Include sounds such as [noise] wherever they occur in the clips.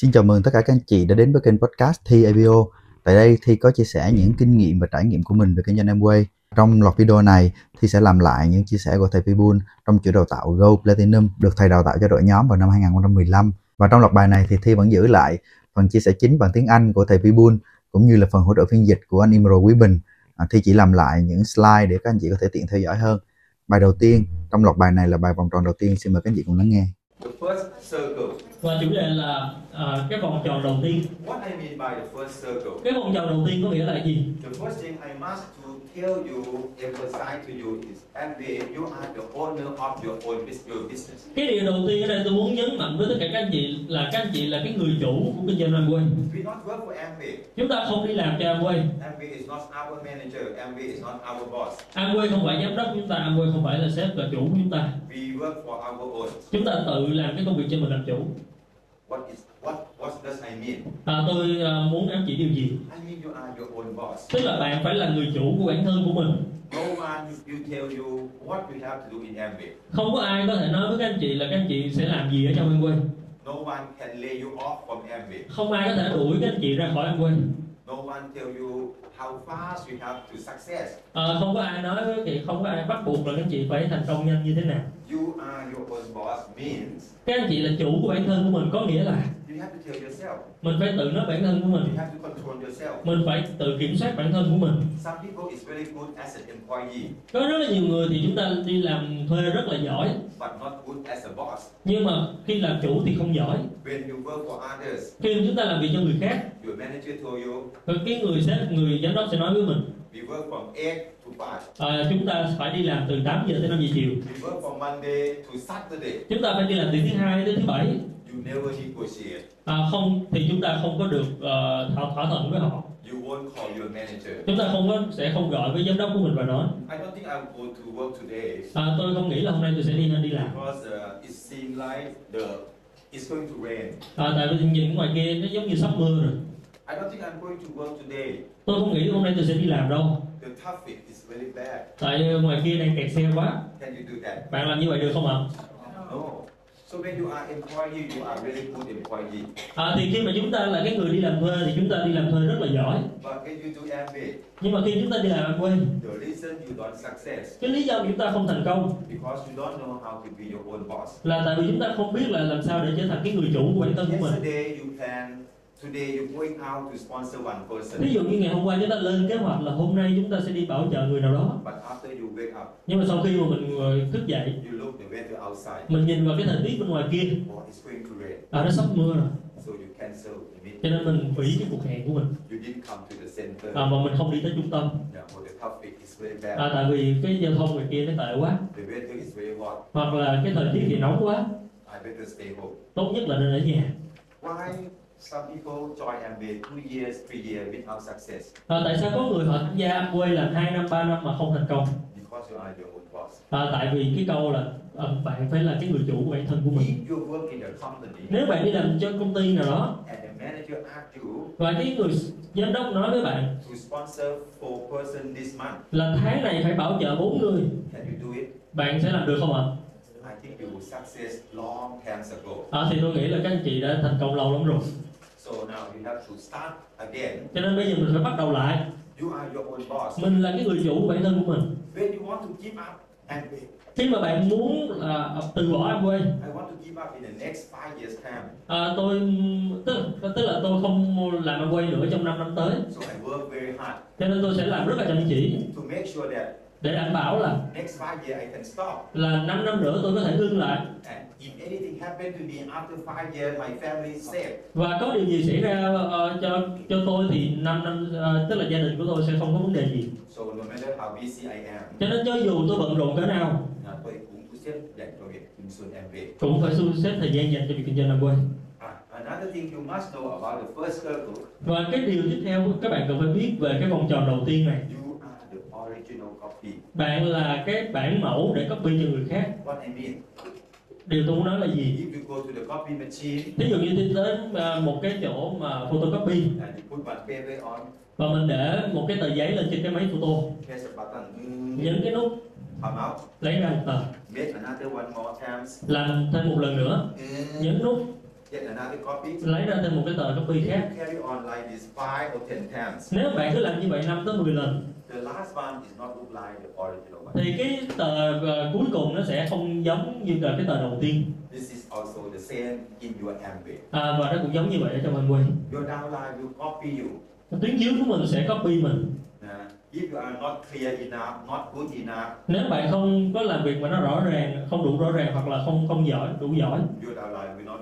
Xin chào mừng tất cả các anh chị đã đến với kênh podcast Thi ABO. Tại đây Thi có chia sẻ những kinh nghiệm và trải nghiệm của mình về kinh doanh Amway. Trong loạt video này, Thi sẽ làm lại những chia sẻ của thầy Pibun trong chuỗi đào tạo Go Platinum được thầy đào tạo cho đội nhóm vào năm 2015. Và trong loạt bài này thì Thi vẫn giữ lại phần chia sẻ chính bằng tiếng Anh của thầy Pibun cũng như là phần hỗ trợ phiên dịch của anh Imro Quý Bình. À, Thi chỉ làm lại những slide để các anh chị có thể tiện theo dõi hơn. Bài đầu tiên trong loạt bài này là bài vòng tròn đầu tiên. Xin mời các anh chị cùng lắng nghe. The first circle và chủ đề là à, cái vòng tròn đầu tiên What I mean by the first circle? cái vòng tròn đầu tiên có nghĩa là gì The first thing I must to tell you, emphasize to you is MBA, you are the owner of your own your business. cái điều đầu tiên ở đây tôi muốn nhấn mạnh với tất cả các anh chị là các anh chị là cái người chủ của kinh doanh Amway We not work for MBA. chúng ta không đi làm cho Amway MBA is not our manager. MBA is not our boss. Amway không phải giám đốc chúng ta Amway không phải là sếp và chủ của chúng ta We work for our own. chúng ta tự làm cái công việc cho mình làm chủ What is what? What does I mean? à, tôi à, muốn ám chỉ điều gì I mean you are your own boss. tức là bạn phải là người chủ của bản thân của mình No one will tell you what you have to do in MBA. không có ai có thể nói với các anh chị là các anh chị sẽ làm gì ở trong Amway No one can lay you off from MBA. không ai có thể đuổi các anh chị ra khỏi Amway No one tell you how fast you have to success. à, không có ai nói chị không có ai bắt buộc là các anh chị phải thành công nhanh như thế nào You are your own boss means các anh chị là chủ của bản thân của mình có nghĩa là you have to tell yourself. mình phải tự nói bản thân của mình You have to control yourself. mình phải tự kiểm soát bản thân của mình Some people is very good as an employee, có rất là nhiều người thì chúng ta đi làm thuê rất là giỏi but not good as a boss. nhưng mà khi làm chủ thì không giỏi When you work for others, khi chúng ta làm việc cho người khác your manager told you rồi cái người sếp người giám đốc sẽ nói với mình we work from 8 to 5. à, chúng ta phải đi làm từ 8 giờ tới 5 giờ chiều We work from Monday to Saturday. chúng ta phải đi làm từ thứ hai đến thứ bảy You never negotiate. à, không thì chúng ta không có được uh, thỏa, thỏa thuận với họ You won't call your manager. chúng ta không có sẽ không gọi với giám đốc của mình và nói I don't think I'll go to work today à, tôi không nghĩ là hôm nay tôi sẽ đi nên đi làm because uh, it seems like the it's going to rain. à, tại vì nhìn ngoài kia nó giống như sắp mưa rồi I don't think I'm going to work today. tôi không nghĩ hôm nay tôi sẽ đi làm đâu The traffic is very bad. tại ngoài kia đang kẹt xe quá Can you do that? bạn làm như vậy được không ạ No. So when you are employee, you are very good employee. à, thì khi mà chúng ta là cái người đi làm thuê thì chúng ta đi làm thuê rất là giỏi But when you do MBA, nhưng mà khi chúng ta đi làm quên the reason you don't success cái lý do chúng ta không thành công because you don't know how to be your own boss. là tại vì chúng ta không biết là làm sao để trở thành cái người chủ của bản thân của mình Yesterday you plan, today you're going out to sponsor one person. ví dụ như ngày hôm qua chúng ta lên kế hoạch là hôm nay chúng ta sẽ đi bảo trợ người nào đó But after you wake up, nhưng mà sau khi mà mình thức dậy you look the weather outside. mình nhìn vào cái thời tiết bên ngoài kia Oh, it's going to rain. à nó sắp mưa rồi So you cancel the meeting. cho nên mình hủy cái cuộc hẹn của mình You didn't come to the center. à, mà mình không đi tới trung tâm Yeah, or the traffic is very bad. à, tại vì cái giao thông ngoài kia nó tệ quá The weather is very hot. hoặc là cái thời tiết thì nóng quá I better stay home. tốt nhất là nên ở nhà Why some people join MBA two years, three years without success? à, tại sao có người họ tham gia Amway làm 2 năm 3 năm mà không thành công Because you are your own boss. à, tại vì cái câu là à, bạn phải là cái người chủ của bản thân của mình If you work in a company nếu bạn đi làm cho công ty nào đó and the manager asks you và cái người giám đốc nói với bạn to sponsor four person this month, là tháng này phải bảo trợ bốn người can you do it? bạn sẽ làm được không ạ I think you will success long time ago. à, thì tôi nghĩ là các anh chị đã thành công lâu lắm rồi So now you have to start again. cho nên bây giờ mình phải bắt đầu lại You are your own boss. mình là cái người chủ của bản thân của mình When you want to give up MBA, khi mà bạn muốn là từ bỏ Amway I want to give up in the next five years time. à, tôi tức, tức là tôi không làm Amway nữa trong 5 năm tới So I work very hard cho nên tôi sẽ làm rất là chăm chỉ to make sure that để đảm bảo là next five years I can stop. là 5 năm nữa tôi có thể ngưng lại And if anything happen to me after five years, my family is safe. và có điều gì xảy ra ờ, cho cho tôi thì 5 năm ờ, tức là gia đình của tôi sẽ không có vấn đề gì So no matter how busy I am, cho nên cho dù tôi bận rộn cỡ nào à, tôi cũng thu xếp dành cho việc kinh doanh MBA. cũng phải thu xếp thời gian dành cho việc kinh doanh Amway another thing you must know about the first circle, và cái điều tiếp theo các bạn cần phải biết về cái vòng tròn đầu tiên này you original copy. bạn là cái bản mẫu để copy cho người khác. What I mean, điều tôi muốn nói là gì? If you go to the copy machine ví dụ như đi đến ờ, một cái chỗ mà photocopy and you put one paper on, và mình để một cái tờ giấy lên trên cái máy photo. press a button, nhấn cái nút. Come out, lấy ra một tờ. Make another one more times. làm thêm một lần nữa. Mm, nhấn nút get another copy. lấy ra thêm một cái tờ copy khác carry on like this five or ten times, nếu bạn cứ làm như vậy 5 tới 10 lần the last one is not look like the original one. thì cái tờ ờ, cuối cùng nó sẽ không giống như là cái tờ đầu tiên This is also the same in your Amway. à, và nó cũng giống như vậy ở trong Amway Your downline will copy you. tuyến dưới của mình sẽ copy mình if you are not clear enough, not good enough, nếu bạn không có làm việc mà nó rõ ràng không đủ rõ ràng hoặc là không không giỏi đủ giỏi your downline will not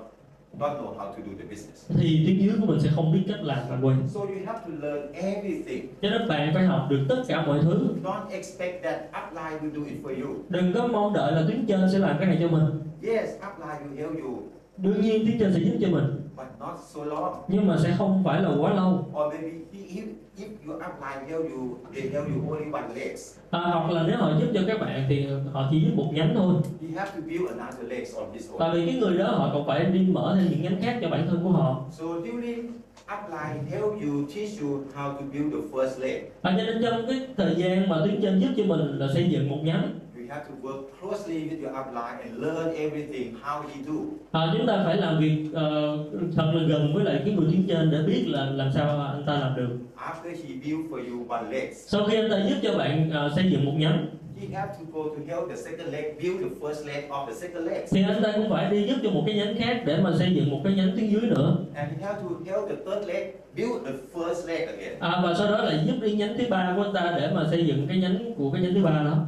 not know how to do the business. thì tuyến dưới của mình sẽ không biết cách làm Amway So you have to learn everything. cho nên bạn phải học được tất cả mọi thứ Don't expect that upline will do it for you. đừng có mong đợi là tuyến trên sẽ làm cái này cho mình Yes, upline will help you, đương nhiên tuyến trên sẽ giúp cho mình but not so long. nhưng mà sẽ không phải là quá lâu Or maybe if, if your upline help you, they help you only one legs. à, hoặc là nếu họ giúp cho các bạn thì họ chỉ giúp một nhánh thôi He have to build another legs on his own. tại vì cái người đó họ còn phải đi mở thêm những nhánh khác cho bản thân của họ So during upline help you, teach you how to build the first leg. à, cho nên trong cái thời gian mà tuyến trên giúp cho mình là xây dựng một nhánh You have to work closely with your upline and learn everything how he do. à, chúng ta phải làm việc ờ, thật là gần với lại cái người tuyến trên để biết là làm sao anh ta làm được After he build for you one leg, sau khi anh ta giúp cho bạn ờ, xây dựng một nhánh he have to go to help the second leg build the first leg of the second leg. thì anh ta cũng phải đi giúp cho một cái nhánh khác để mà xây dựng một cái nhánh tuyến dưới nữa And he have to help the third leg build the first leg again. à, và sau đó lại giúp đi nhánh thứ ba của anh ta để mà xây dựng cái nhánh của cái nhánh thứ ba đó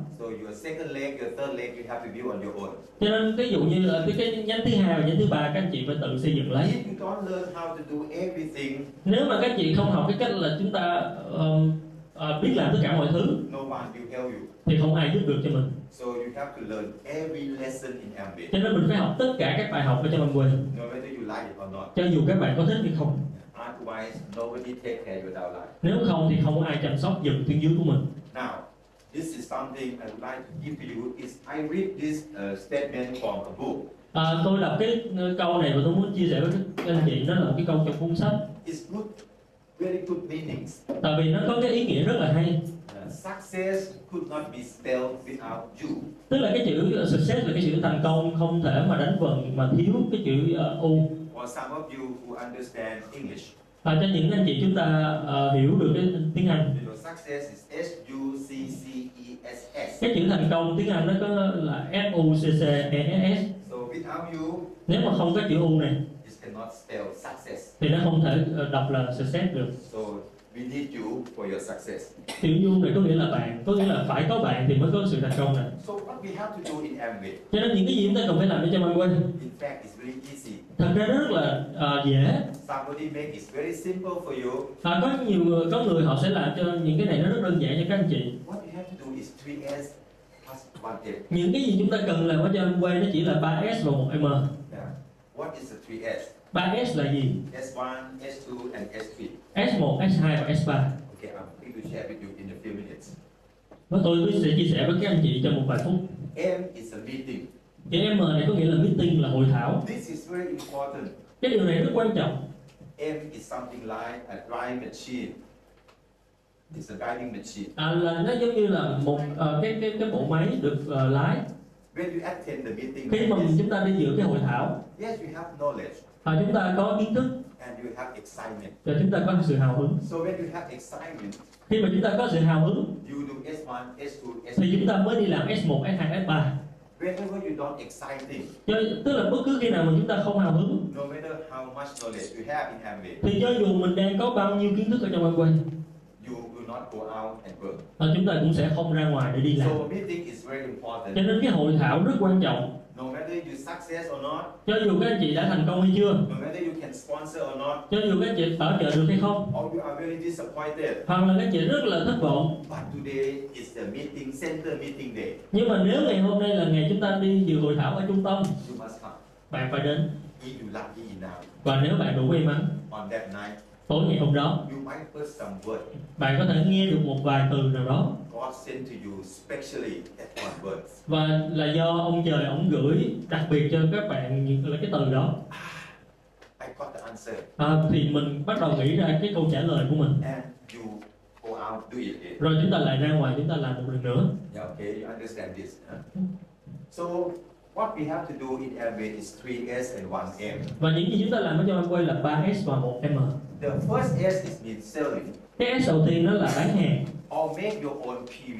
second leg, your third leg, you have to build on your own. cho nên ví dụ như là cái, nhánh thứ hai và nhánh thứ ba các anh chị phải tự xây dựng lấy If you don't learn how to do everything, nếu mà các chị không học cái cách là chúng ta ờm, ờ, biết làm tất cả mọi thứ no one will help you. thì không ai giúp được cho mình So you have to learn every lesson in Amway, cho nên mình phải học tất cả các bài học ở trong Amway no matter you like it or not. cho dù các bạn có thích hay không Otherwise, nobody take care of your downline. nếu không thì không có ai chăm sóc giùm tuyến dưới của mình Now, this is something I would like to give to you. Is I read this uh, statement from a book. à, tôi đọc cái ờ, câu này và tôi muốn chia sẻ với các anh chị nó là một cái câu trong cuốn sách It's good, very good meanings. tại vì nó có cái ý nghĩa rất là hay Uh, success could not be spelled without you. tức là cái chữ ờ, success là cái chữ thành công không thể mà đánh vần mà thiếu cái chữ ờ, u For some of you who understand English, à, cho những anh chị chúng ta ờ, hiểu được cái tiếng Anh success is S U C C E S S. cái chữ thành công tiếng Anh nó có là S U C C E S So without you, nếu mà không có chữ u này it cannot spell success. thì nó không thể ờ, đọc là success được So we need you for your success. chữ u này có nghĩa là bạn có nghĩa là phải có bạn thì mới có sự thành công này So what we have to do in Amway, cho nên những cái gì chúng ta cần phải làm để cho quên in fact, is very easy. thật ra rất là ờ, dễ Somebody make it very simple for you. à, có nhiều người có người họ sẽ làm cho những cái này nó rất đơn giản cho các anh chị What you have to do is 3S plus 1M. những cái gì chúng ta cần làm ở cho quên nó chỉ là 3S và một M Yeah. What is the 3S? 3S là gì S1, S2, and S3. S1, S2 và S3 Okay, I'm going to share with you in a few minutes. và tôi sẽ chia sẻ với các anh chị trong một vài phút M is a meeting. chữ M này có nghĩa là meeting là hội thảo This is very important. cái điều này rất quan trọng M is something like a drying machine. It's a guiding machine. à, là nó giống như là một ờ, cái cái cái bộ máy được ờ, lái When you attend the meeting, khi mà chúng ta đi dự cái hội thảo yes, you have knowledge à, chúng ta có kiến thức and you have excitement. và chúng ta có sự hào hứng So when you have excitement, khi mà chúng ta có sự hào hứng you do S1, S2, thì chúng S3. ta mới đi làm S1, S2, S3 Whenever you don't exciting, cho, tức là bất cứ khi nào mà chúng ta không hào hứng no matter how much knowledge you have in Amway, thì cho dù mình đang có bao nhiêu kiến thức ở trong will not go out and work. à, chúng ta cũng sẽ không ra ngoài để đi làm So meeting is very important. cho nên cái hội thảo rất quan trọng No matter you success or not, cho dù các anh chị đã thành công hay chưa no matter you can sponsor or not, cho dù các anh chị bảo trợ được hay không or you are very disappointed. hoặc là các anh chị rất là thất vọng But today is the meeting center meeting day. nhưng mà nếu ngày hôm nay là ngày chúng ta đi dự hội thảo ở trung tâm You must come. bạn phải đến If you lucky enough và nếu bạn đủ may mắn on that night, tối ngày hôm đó you might heard some word. bạn có thể nghe được một vài từ nào đó God sent to you specially that one word. và là do ông trời ông gửi đặc biệt cho các bạn những là cái từ đó answer. à, thì mình bắt đầu nghĩ ra cái câu trả lời của mình And you go out do it again. rồi chúng ta lại ra ngoài chúng ta làm một lần nữa Yeah, okay, you understand this. huh? So What we have to do in Amway is 3S and 1M. và những gì chúng ta làm ở trong Amway là 3S và 1M The first S is mean selling cái S đầu tiên đó là bán hàng or make your own PV.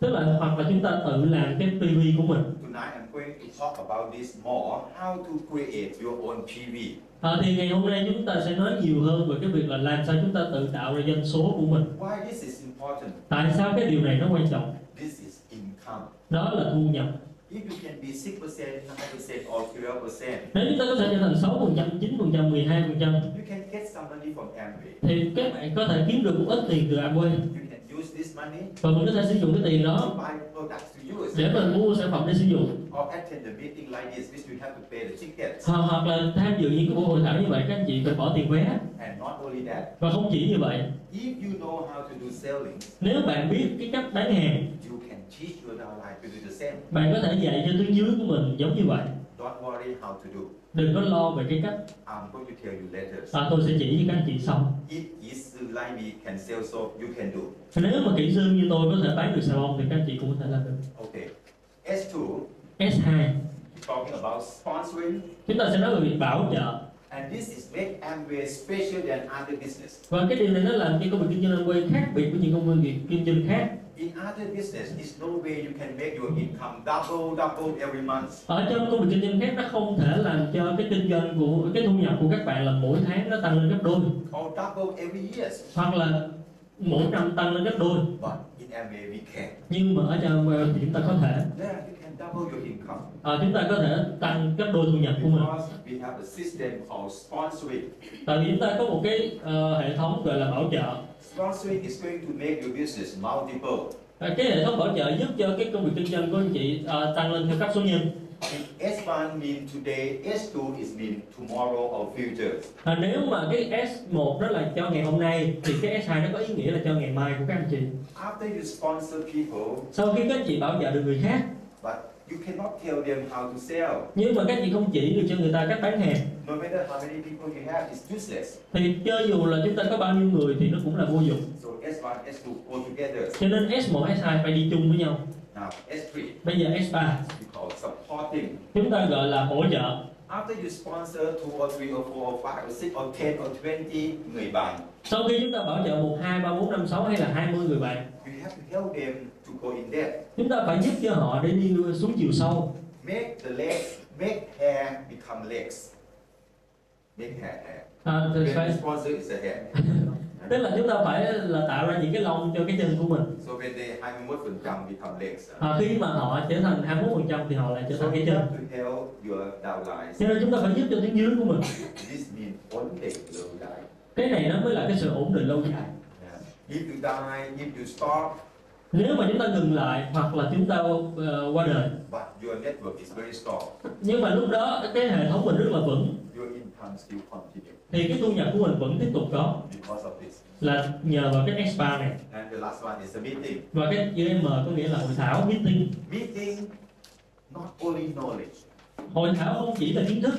tức là hoặc là chúng ta tự làm cái PV của mình Tonight I'm going to talk about this more, how to create your own PV. à, thì ngày hôm nay chúng ta sẽ nói nhiều hơn về cái việc là làm sao chúng ta tự tạo ra doanh số của mình Why this is important? tại sao cái điều này nó quan trọng This is income. đó là thu nhập If you can be 6%, 9% or 12%, nếu chúng ta có thể trở thành 6 phần trăm 9 phần trăm 12 phần trăm. You can get some money from Amway. thì các bạn có thể kiếm được một ít tiền từ Amway. You can use this money và mình có thể sử dụng cái tiền to đó buy products to use. để mình mua sản phẩm để sử dụng Or attend the meeting like this, which you have to pay the tickets. hoặc, hoặc là tham dự những cái buổi hội thảo như vậy các anh chị phải bỏ tiền vé And not only that, và không chỉ như vậy if you know how to do selling, nếu bạn biết cái cách bán hàng you can teach your downline to do the same. bạn có thể dạy cho tuyến dưới của mình giống như vậy Don't worry how to do. đừng có lo về cái cách I'm going to tell you later. à, tôi sẽ chỉ cho các anh chị sau If is like me can sell soap, you can do. nếu mà kỹ sư như tôi có thể bán được xà bông thì các anh chị cũng có thể làm được Okay. S2, S2 we're talking about sponsoring, chúng ta sẽ nói về việc bảo trợ and this is make Amway special than other business. và cái điều này nó làm cho công việc kinh doanh Amway khác biệt với những công việc kinh doanh khác In other business, there's no way you can make your income double, double every month. ở trong công việc kinh doanh khác nó không thể làm cho cái kinh doanh của cái thu nhập của các bạn là mỗi tháng nó tăng lên gấp đôi Or double every year. hoặc là mỗi năm tăng lên gấp đôi But in Amway, we can. nhưng mà ở trong Amway thì chúng ta có thể There, you can double your income. à, chúng ta có thể tăng gấp đôi thu nhập của mình Because we have a system called sponsoring. tại vì chúng ta có một cái ờ, hệ thống gọi là bảo trợ Sponsoring is going to make your business multiple. à, cái hệ thống bảo trợ giúp cho cái công việc kinh doanh của anh chị ờ, tăng lên theo cấp số nhân If S1 mean today, S2 is mean tomorrow or future. à, nếu mà cái S1 đó là cho ngày hôm nay thì cái S2 nó có ý nghĩa là cho ngày mai của các anh chị After you sponsor people, sau khi các anh chị bảo trợ được người khác but you cannot tell them how to sell. nhưng mà các chị không chỉ được cho người ta cách bán hàng No matter how many people you have, it's useless. thì cho dù là chúng ta có bao nhiêu người thì nó cũng là vô dụng So S1, S2 go together. cho nên S1, S2 phải đi chung với nhau Now S3, bây giờ S3 we call supporting. chúng ta gọi là hỗ trợ After you sponsor two or three or four or five or six or ten or twenty người bạn, sau khi chúng ta bảo trợ một hai ba bốn năm sáu hay là 20 người bạn you have to help them go in depth. chúng ta phải giúp cho họ để đi xuống chiều sâu Make the legs, make hair become legs. Make hair hair. à, thì phải sponsor is a hair. tức là chúng ta phải là tạo ra những cái lông cho cái chân của mình So when they 21% become legs. à, khi mà họ trở thành 21 phần trăm thì họ lại trở So thành cái you chân have to help your downlines. cho nên chúng ta phải giúp cho tuyến dưới của mình This means ổn định lâu dài. cái này nó mới là cái sự ổn định lâu dài Yeah. If you die, if you stop, nếu mà chúng ta ngừng lại hoặc là chúng ta ờ, qua đời. But your network is very strong, nhưng mà lúc đó cái hệ thống mình rất là vững. Your income still continue. Thì cái thu nhập của mình vẫn tiếp tục có. Because of this. là nhờ vào cái S3 này. And the last one is a meeting. và cái chữ M có nghĩa là hội thảo meeting. Meeting, not only knowledge. hội thảo không chỉ là kiến thức.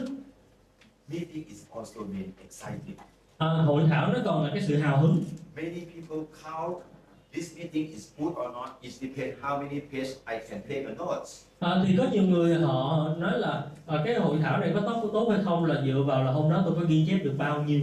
Meeting is also mean exciting. à, hội thảo nó còn là cái sự hào hứng. Many people count this meeting is good or not. It depends how many pages I can take a notes. à, thì có nhiều người họ nói là à, cái hội thảo này có tốt tốt hay không là dựa vào là hôm đó tôi có ghi chép được bao nhiêu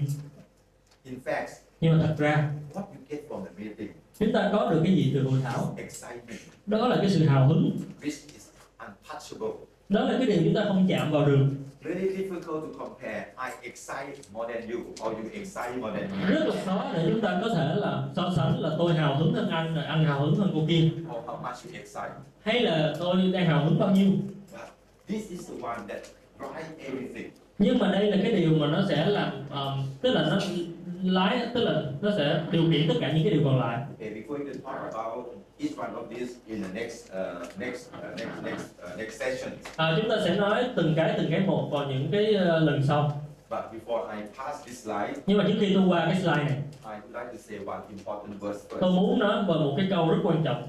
In fact, nhưng mà thật ra what you get from the meeting, chúng ta có được cái gì từ hội thảo excitement, đó là cái sự hào hứng which is untouchable. đó là cái điều chúng ta không chạm vào được Very difficult to compare. I excite more than you, or you excite more than me, rất là khó để chúng ta có thể là so sánh là tôi hào hứng hơn anh rồi anh hào hứng hơn cô kia or how much you excite. hay là tôi đang hào hứng bao nhiêu But this is the one that drives everything. nhưng mà đây là cái điều mà nó sẽ làm um, tức là nó lái tức là nó sẽ điều khiển tất cả những cái điều còn lại Okay, we're going to talk about each one of these in the next, uh, next, uh, next, next, uh, next session. à, chúng ta sẽ nói từng cái từng cái một vào những cái uh, lần sau But before I pass this slide, nhưng mà trước khi tôi qua cái slide này I would like to say one important verse tôi first. muốn nói về một cái câu rất quan trọng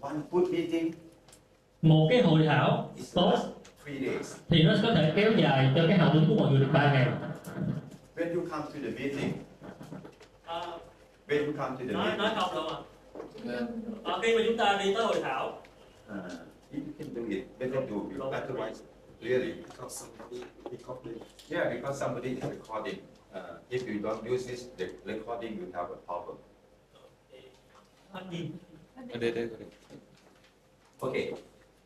One good meeting một cái hội thảo is tốt last three days. thì nó có thể kéo dài cho cái hào hứng của mọi người được 3 ngày When you come to the meeting, à, when you come to the nói nói meeting, không đâu mà à, khi mà chúng ta đi tới hội thảo uh, if you can do it. Better do. You better write. Really? Because somebody recording. Yeah, because somebody is recording. Uh, if you don't use this, the recording will have a problem. Okay.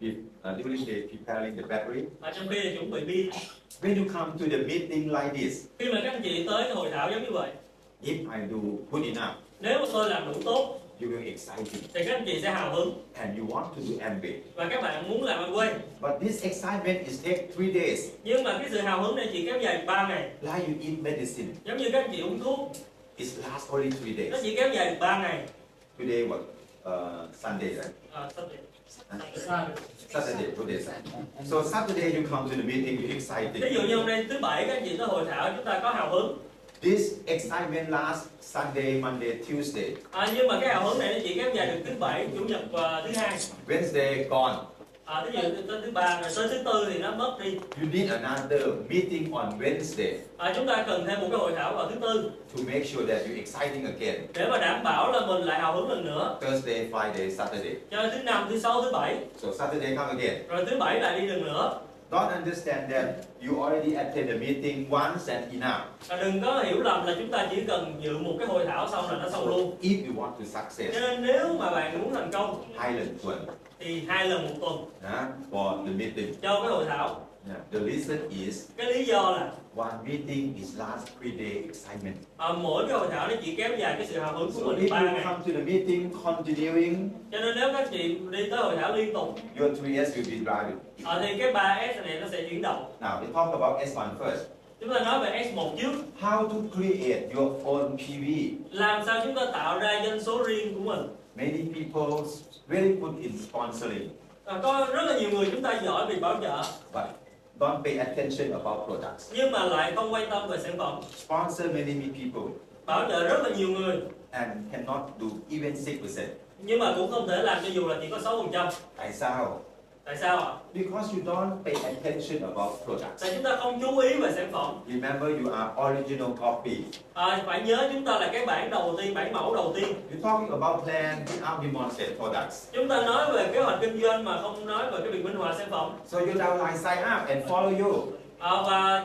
If, uh, during the preparing the battery, à, trong khi chuẩn bị pin when you come to the meeting like this, khi mà các anh chị tới cái hội thảo giống như vậy if I do good enough, nếu mà tôi làm đủ tốt you will exciting thì các anh chị sẽ hào hứng and you want to do MBA. và các bạn muốn làm ăn quay But this excitement is take three days. nhưng mà cái sự hào hứng này chỉ kéo dài 3 ngày Like you eat medicine, giống như các anh chị uống thuốc it lasts only three nó days. chỉ kéo dài 3 ngày Today what? Uh, Sunday, right? à, sao vậy? Saturday, today. So Saturday you come to the meeting, you ví excited. dụ như hôm nay thứ bảy các anh chị tới hội thảo chúng ta có hào hứng This excitement lasts Sunday, Monday, Tuesday. à, nhưng mà cái hào hứng này nó chỉ kéo dài được thứ bảy chủ nhật và thứ hai Wednesday gone. à, ví dụ tới thứ ba rồi tới thứ tư thì nó mất đi You need another meeting on Wednesday à, chúng ta cần thêm một cái hội thảo vào thứ tư to make sure that you're exciting again. để mà đảm bảo là mình lại hào hứng lần nữa Thursday, Friday, Saturday. cho thứ năm thứ sáu thứ bảy So Saturday come again. rồi thứ bảy lại đi lần nữa Don't understand that you already attend the meeting once and enough. và đừng có hiểu lầm là chúng ta chỉ cần dự một cái hội thảo xong là nó xong luôn. If you want to success, cho nên nếu mà bạn muốn thành công hai lần tuần. thì hai lần một tuần uh, for the meeting. cho cái hội thảo Yeah. The reason is cái lý do là one meeting is last three day excitement. à, mỗi cái hội thảo nó chỉ kéo dài cái sự hào hứng của So mình if ba you ngày come to the meeting continuing, cho nên nếu các chị đi tới hội thảo liên tục your 3S will be driving. à, thì cái 3S này nó sẽ chuyển động Now let's talk about S1 first. chúng ta nói về S1 trước How to create your own PV. làm sao chúng ta tạo ra doanh số riêng của mình Many people very good in sponsoring, à, có rất là nhiều người chúng ta giỏi về bảo trợ but don't pay attention about products. nhưng mà lại không quan tâm về sản phẩm Sponsor many people bảo trợ rất là nhiều người and cannot do even 6%. nhưng mà cũng không thể làm cho dù là chỉ có 6% Tại sao? Tại sao ạ Because you don't pay attention about products. tại chúng ta không chú ý về sản phẩm Remember you are original copy. à, phải nhớ chúng ta là cái bản đầu tiên bản mẫu đầu tiên You're talking about plan without demonstrate products. chúng ta nói về kế hoạch kinh doanh mà không nói về cái việc minh họa sản phẩm So your downline sign up and follow you. à, và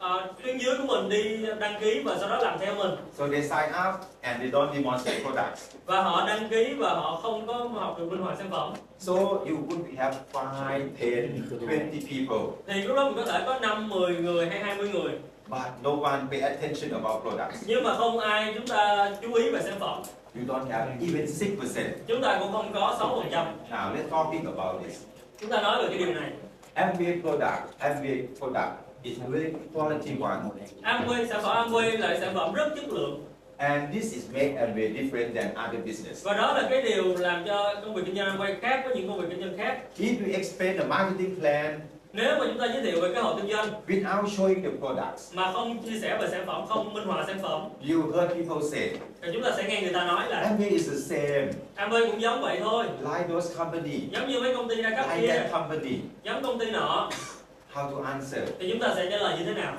à, tuyến dưới của mình đi đăng ký và sau đó làm theo mình So they sign up and they don't demonstrate products. và họ đăng ký và họ không có học được minh họa sản phẩm So you would have 5, 10, 20 people, thì lúc đó mình có thể có 5, 10 người hay 20 người but no one pay attention about products. nhưng mà không ai chúng ta chú ý về sản phẩm You don't have even 6%. chúng ta cũng không có 6% Now let's talking about this. chúng ta nói về cái điều này MBA product, MBA product really quality one. Amway sản phẩm Amway là sản phẩm rất chất lượng. And this is make MBA different than other business. và đó là cái điều làm cho công việc kinh doanh Amway khác với những công việc kinh doanh khác. If you explain the marketing plan nếu mà chúng ta giới thiệu về cái hộ kinh doanh without showing the products, mà không chia sẻ về sản phẩm không minh họa sản phẩm you heard people say, thì chúng ta sẽ nghe người ta nói là MBA is the same, Amway cũng giống vậy thôi. Like those company, giống như mấy công ty đa cấp like kia. that company. giống công ty nọ How to answer? thì chúng ta sẽ trả lời như thế nào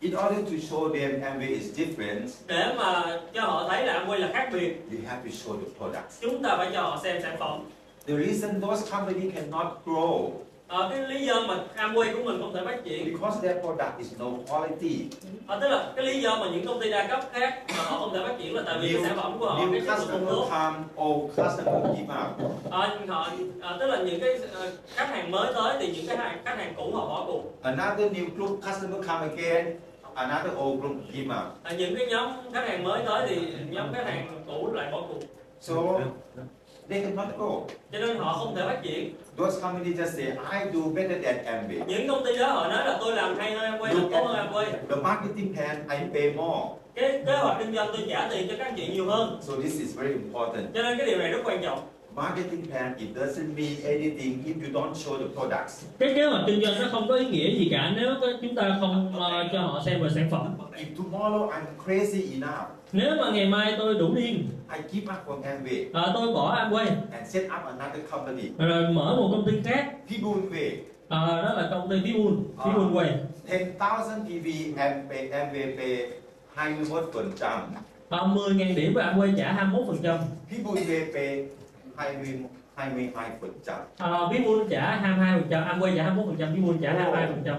In order to show them MBA is different, để mà cho họ thấy là Amway là khác biệt you have to show the products. chúng ta phải cho họ xem sản phẩm The reason those company cannot grow Ờ, cái lý do mà Amway của mình không thể phát triển because their product is no quality. ờ, tức là cái lý do mà những công ty đa cấp khác mà họ không thể phát triển là tại vì cái sản phẩm của họ cái new chất lượng không come, old customer give up. Ờ, họ ờ, tức là những cái ờ, khách hàng mới tới thì những cái hàng, khách hàng cũ họ bỏ cuộc Another new group customer come again, another old group give up. Ờ, những cái nhóm khách hàng mới tới thì nhóm khách hàng cũ lại bỏ cuộc So they cannot grow. cho nên họ không thể phát triển Those companies just say, I do better than MBA. những công ty đó họ nói là tôi làm hay hơn Amway làm tốt hơn Amway The marketing plan, I pay more. cái kế hoạch kinh doanh tôi trả tiền cho các anh chị nhiều hơn So this is very important. cho nên cái điều này rất quan trọng Marketing plan, it doesn't mean anything if you don't show the products. cái kế hoạch kinh doanh nó không có ý nghĩa gì cả nếu chúng ta không ờ, cho họ xem về sản phẩm If tomorrow I'm crazy enough, nếu mà ngày mai tôi đủ điên I give up from MBA ờ, tôi bỏ Amway. And set up another company, rồi mở một công ty khác. Pibun Way, Ờ, đó là công ty Vibun Vibun Way. 10,000 PV, MBA, MBA pay 21%. Ờ, 10.000 điểm của Amway trả 21% Pibun Way pay 20 22%. à, Vbun trả 22 phần trăm Amway trả 21 phần trăm Vbun trả 22 phần trăm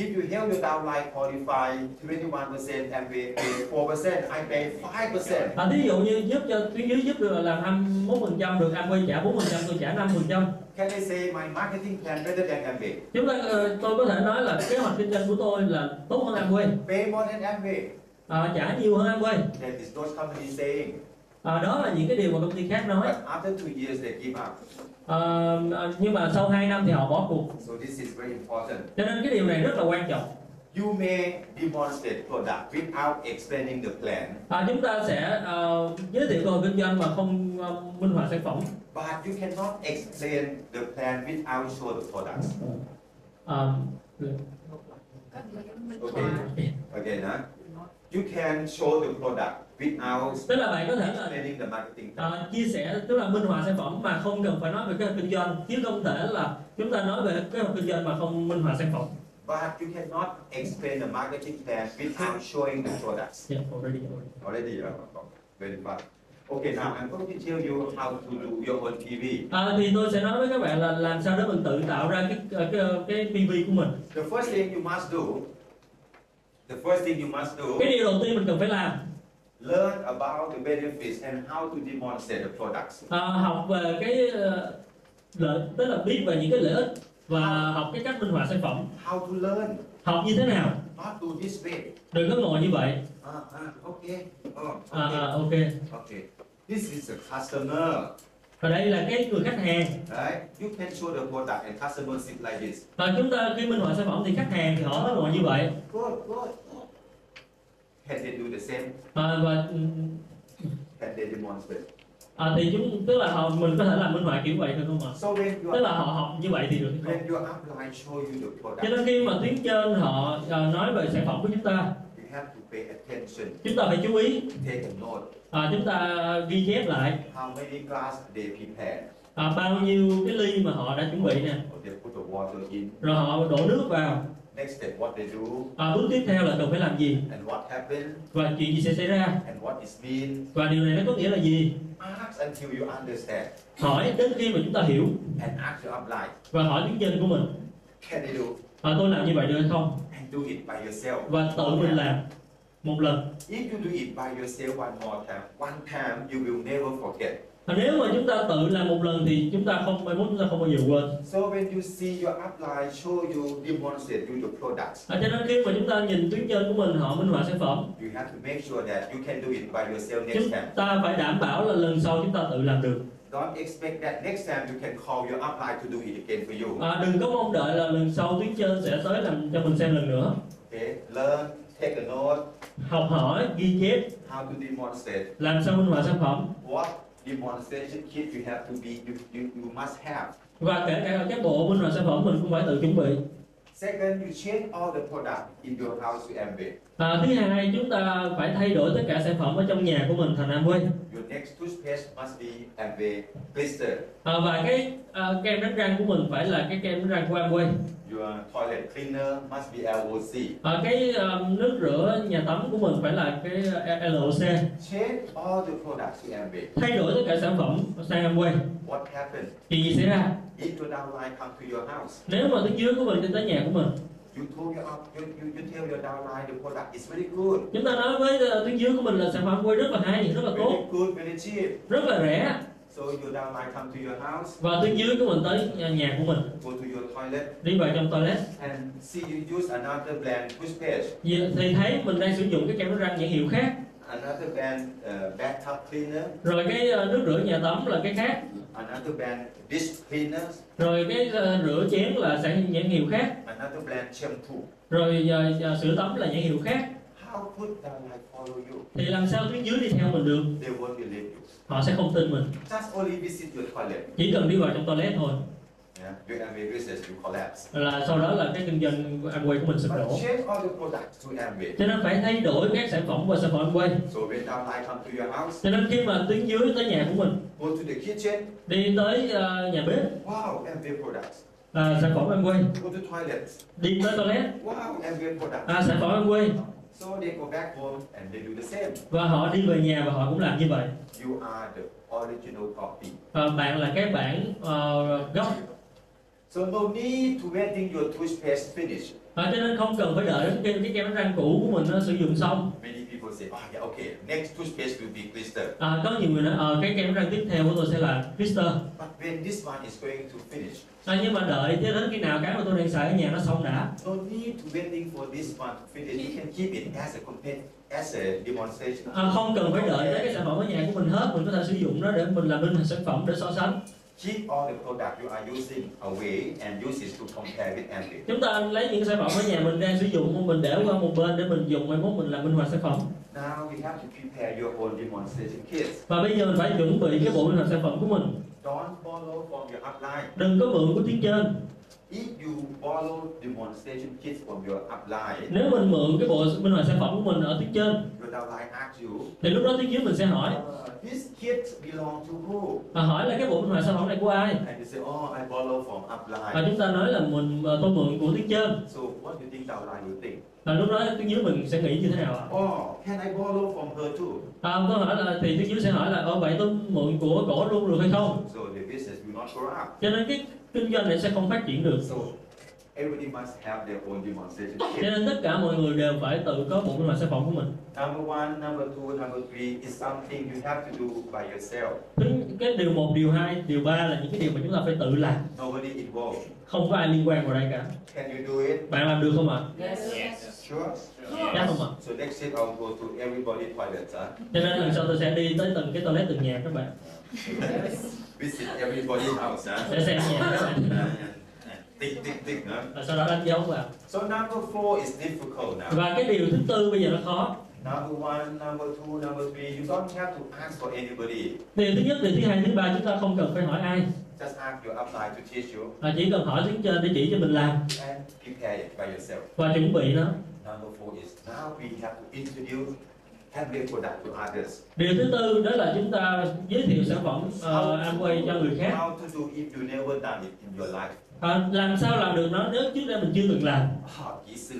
If you help your downline qualify 21%, MBA pay 4%, I pay 5%. à, thí dụ như giúp cho tuyến dưới giúp được làm 21 phần trăm được Amway trả 4 phần trăm tôi trả 5 phần trăm Can I say my marketing plan better than MBA? chúng ta ờ, tôi có thể nói là kế hoạch kinh doanh của tôi là tốt hơn Amway Pay more than MBA. à, trả nhiều hơn Amway That is those companies saying. à, đó là những cái điều mà công ty khác nói But after two years, they give up. À, nhưng mà sau 2 năm thì họ bỏ cuộc So this is very important. cho nên cái điều này rất là quan trọng You may demonstrate product without explaining the plan, à, chúng ta sẽ ờ, giới thiệu cơ hội kinh doanh mà không ờ, minh họa sản phẩm but you cannot explain the plan without show the products. à, Okay. Again, huh? You can show the product without tức là bạn có thể là. Ờ, chia sẻ tức là minh họa sản phẩm mà không cần phải nói về kế hoạch kinh doanh chứ không thể là chúng ta nói về kế hoạch kinh doanh mà không minh họa sản phẩm But you cannot explain the marketing plan without showing the products. yeah, already, already. Already, uh, very fast. Okay, now I'm going to tell you how to do your own PV. À, thì tôi sẽ nói với các bạn là làm sao để mình tự tạo ra cái cái cái PV của mình The first thing you must do, the first thing you must do, cái điều đầu tiên mình cần phải làm learn about the benefits and how to demonstrate the products. à, học về cái ờ, lợi tức là biết về những cái lợi ích và học cái cách minh họa sản phẩm How to learn, học như thế nào not do this way. đừng có ngồi như vậy Uh, uh, okay. Oh, à, à, okay. ok Okay. This is a customer, và đây là cái người khách hàng right? You can show the product and customer sit like this. và chúng ta khi minh họa sản phẩm thì khách hàng thì họ mới ngồi như vậy Good, good. Can they do the same? à, và ừ, Can they demonstrate? à, thì chúng tức là họ mình có thể làm minh họa kiểu vậy được không ạ So when tức là họ học như vậy thì được không when your upline show you the cho product, nên khi mà tuyến trên họ à, nói về sản phẩm của chúng ta you have to pay attention. chúng ta phải chú ý Take a note. à, chúng ta ghi chép lại How many glass they prepare? à, bao nhiêu cái ly mà họ đã chuẩn bị nè rồi họ đổ nước vào Next step, what they do à, bước tiếp theo là cần phải làm gì and what happened và chuyện gì sẽ xảy ra and what it mean. và điều này nó có nghĩa là gì Ask until you understand hỏi đến khi mà chúng ta hiểu and ask your upline. và hỏi tuyến trên của mình Can they do? à, tôi làm như vậy được hay không And do it by yourself. và tự mình làm một lần If you do it by yourself one more time, one time you will never forget. Và nếu mà chúng ta tự làm một lần thì chúng ta không mai mốt chúng ta không bao giờ quên. So when you see your upline show you, demonstrate you the products, à, cho nên khi mà chúng ta nhìn tuyến trên của mình họ minh họa sản phẩm. You have to make sure that you can do it by yourself next chúng time. ta phải đảm bảo là lần sau chúng ta tự làm được. Don't expect that next time you can call your upline to do it again for you. à, đừng có mong đợi là lần sau tuyến trên sẽ tới làm cho mình xem lần nữa. Okay, learn, take a note, học hỏi ghi chép. How to demonstrate. làm sao minh họa sản phẩm. What demonstration kit you have to be, you, you, you must have. và kể cả các bộ minh họa sản phẩm mình cũng phải tự chuẩn bị Second, you change all the product in your house to Amway. À, thứ hai chúng ta phải thay đổi tất cả sản phẩm ở trong nhà của mình thành Amway Your next toothpaste must be Amway blister. à, và cái à, kem đánh răng của mình phải là cái kem đánh răng của Amway Your toilet cleaner must be LOC. à, cái à, nước rửa nhà tắm của mình phải là cái à, LOC Change all the products to Amway. thay đổi tất cả sản phẩm sang Amway What happened? chuyện gì xảy ra If your downline come to your house, nếu mà tuyến dưới của mình đi tới nhà của mình you told your up, you, you, you tell your downline the product is very good, chúng ta nói với à, tuyến dưới của mình là sản phẩm Amway rất là hay rất là tốt. Very good, very cheap. rất là rẻ. So your downline come to your house, và tuyến dưới của mình tới nhà- nhà của mình. Go to your toilet, đi vào trong toilet. And see you use another brand toothpaste, Vì- thì thấy mình đang sử dụng cái kem đánh răng nhãn hiệu khác another brand uh, bathtub cleaner, rồi cái à, nước rửa nhà tắm là cái khác another brand dish cleaner, rồi cái à, rửa chén là sản nhãn hiệu khác another brand shampoo. rồi à, à, sữa tắm là nhãn hiệu khác How could downline follow you? thì làm sao tuyến dưới đi theo mình được They won't believe you. họ sẽ không tin mình Just only visit your toilet. chỉ cần đi vào trong toilet thôi Yeah, your Amway business will collapse. là sau đó là cái kinh doanh Amway của mình sụp But đổ change all the products to Amway. cho nên phải thay đổi các sản phẩm và sản phẩm Amway So when downline come to your house, cho nên khi mà tuyến dưới tới nhà của mình go to the kitchen. đi tới à, nhà bếp Wow, Amway products. là sản phẩm Amway Go to toilet. đi tới toilet Wow, Amway products. à, sản phẩm Amway So they go back home and they do the same. và họ đi về nhà và họ cũng làm như vậy You are the original copy. à, bạn là cái bản ờ, gốc So no need to waiting your toothpaste finish. à, cho nên không cần phải đợi đến cái, cái kem đánh răng cũ của mình nó sử dụng xong Many people say, oh yeah, okay, next toothpaste will be blister. à, có nhiều người nói ờ, cái kem đánh răng tiếp theo của tôi sẽ là Twister But when this one is going to finish, à, nhưng mà đợi cho đến khi nào cái mà tôi đang xài ở nhà nó xong đã no need to waiting for this one to finish. You can keep it as a compare, as a demonstration. à, không cần phải đợi tới cái sản phẩm ở nhà của mình hết mình có thể sử dụng nó để mình làm linh sản phẩm để so sánh Keep all the product you are using away and use it to compare with Amway. chúng ta lấy những sản phẩm ở nhà mình đang sử dụng mình để qua một bên để mình dùng mai mốt mình làm minh họa sản phẩm Now we have to prepare your own demonstration kits. và bây giờ mình phải chuẩn bị cái bộ minh họa sản phẩm của mình Don't borrow from your upline. đừng có mượn của tiếng trên If you borrow demonstration kits from your upline, nếu mình mượn cái bộ minh họa sản phẩm của mình ở tiếng trên your downline asks you, thì lúc đó tiếng dưới mình sẽ hỏi uh, this kit belong to who? và hỏi là cái bộ minh họa sản phẩm này của ai And you say, oh, I borrow from và upline. chúng ta nói là mình ờ, tôi mượn của tiếng trên So what do you think downline will think? và lúc đó tiếng dưới mình sẽ nghĩ như thế nào ạ Oh, can I borrow from her too? à, tôi hỏi là thì tiếng dưới sẽ hỏi là ờ vậy tôi mượn của cổ luôn được hay không So the business will not grow up. cho nên cái kinh doanh này sẽ không phát triển được So everybody must have their own demonstration cho kit. nên tất cả mọi người đều phải tự có bộ minh họa sản phẩm của mình Number one, number two, number three is something you have to do by yourself. Thứ cái điều một, điều hai, điều ba là những cái điều mà chúng ta phải tự làm Nobody involved. không có ai liên quan vào đây cả Can you do it? bạn làm được không ạ Sure. chắc không ạ So next week I'll go to everybody toilets, huh? cho nên lần sau tôi sẽ đi tới từng cái toilet từng nhà các bạn [laughs] Visit everybody house, huh? để xem nhà các bạn And, and tick, tick, tick, huh? và sau đó đánh dấu vào So number four is difficult now. và cái điều thứ tư bây giờ nó khó Number one, number two, number three, you don't have to ask for anybody. điều thứ nhất điều thứ hai thứ ba chúng ta không cần phải hỏi ai Just ask your upline to teach you mà chỉ cần hỏi tiếng trên để chỉ cho mình làm and prepare it by yourself. và chuẩn bị nó Number four is now we have to introduce Amway product to others. điều thứ tư đó là chúng ta giới thiệu sản phẩm uh, Amway cho người khác How to do if you never done it in your life. à, làm sao làm được nó nếu trước đây mình chưa từng làm Ah, kỹ sư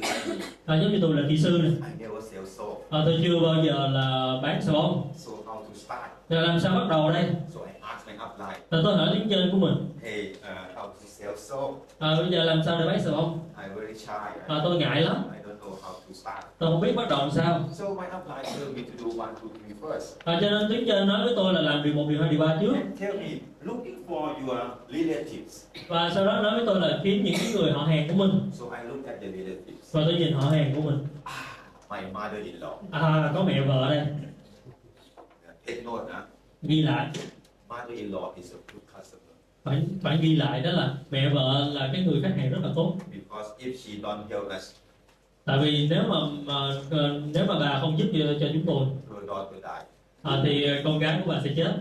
à, giống như tôi là kỹ sư này I never sell soap. à, tôi chưa bao giờ là bán xà bông So how to start? rồi làm sao bắt đầu đây So I asked my upline, rồi tôi hỏi tiếng trên của mình hey, uh, how to sell soap? à, bây giờ làm sao để bán xà bông I'm very shy. à, tôi ngại lắm I know how to start. tôi không biết bắt đầu làm sao So my upline told me to do one, two, three first. à, cho nên tiếng trên nói với tôi là làm điều một điều hai điều ba trước And tell me, looking for your relatives. và sau đó nói với tôi là kiếm những người họ hàng của mình So I looked at the relatives. và tôi nhìn họ hàng của mình My mother-in-law. à, có mẹ vợ đây Take note, huh? ghi lại Mother-in-law is a good customer phải phải ghi lại đó là mẹ vợ là cái người khách hàng rất là tốt because if she don't help us, tại vì nếu mà, mà ờ, nếu mà bà không giúp cho, cho chúng tôi à, thì con gái của bà sẽ chết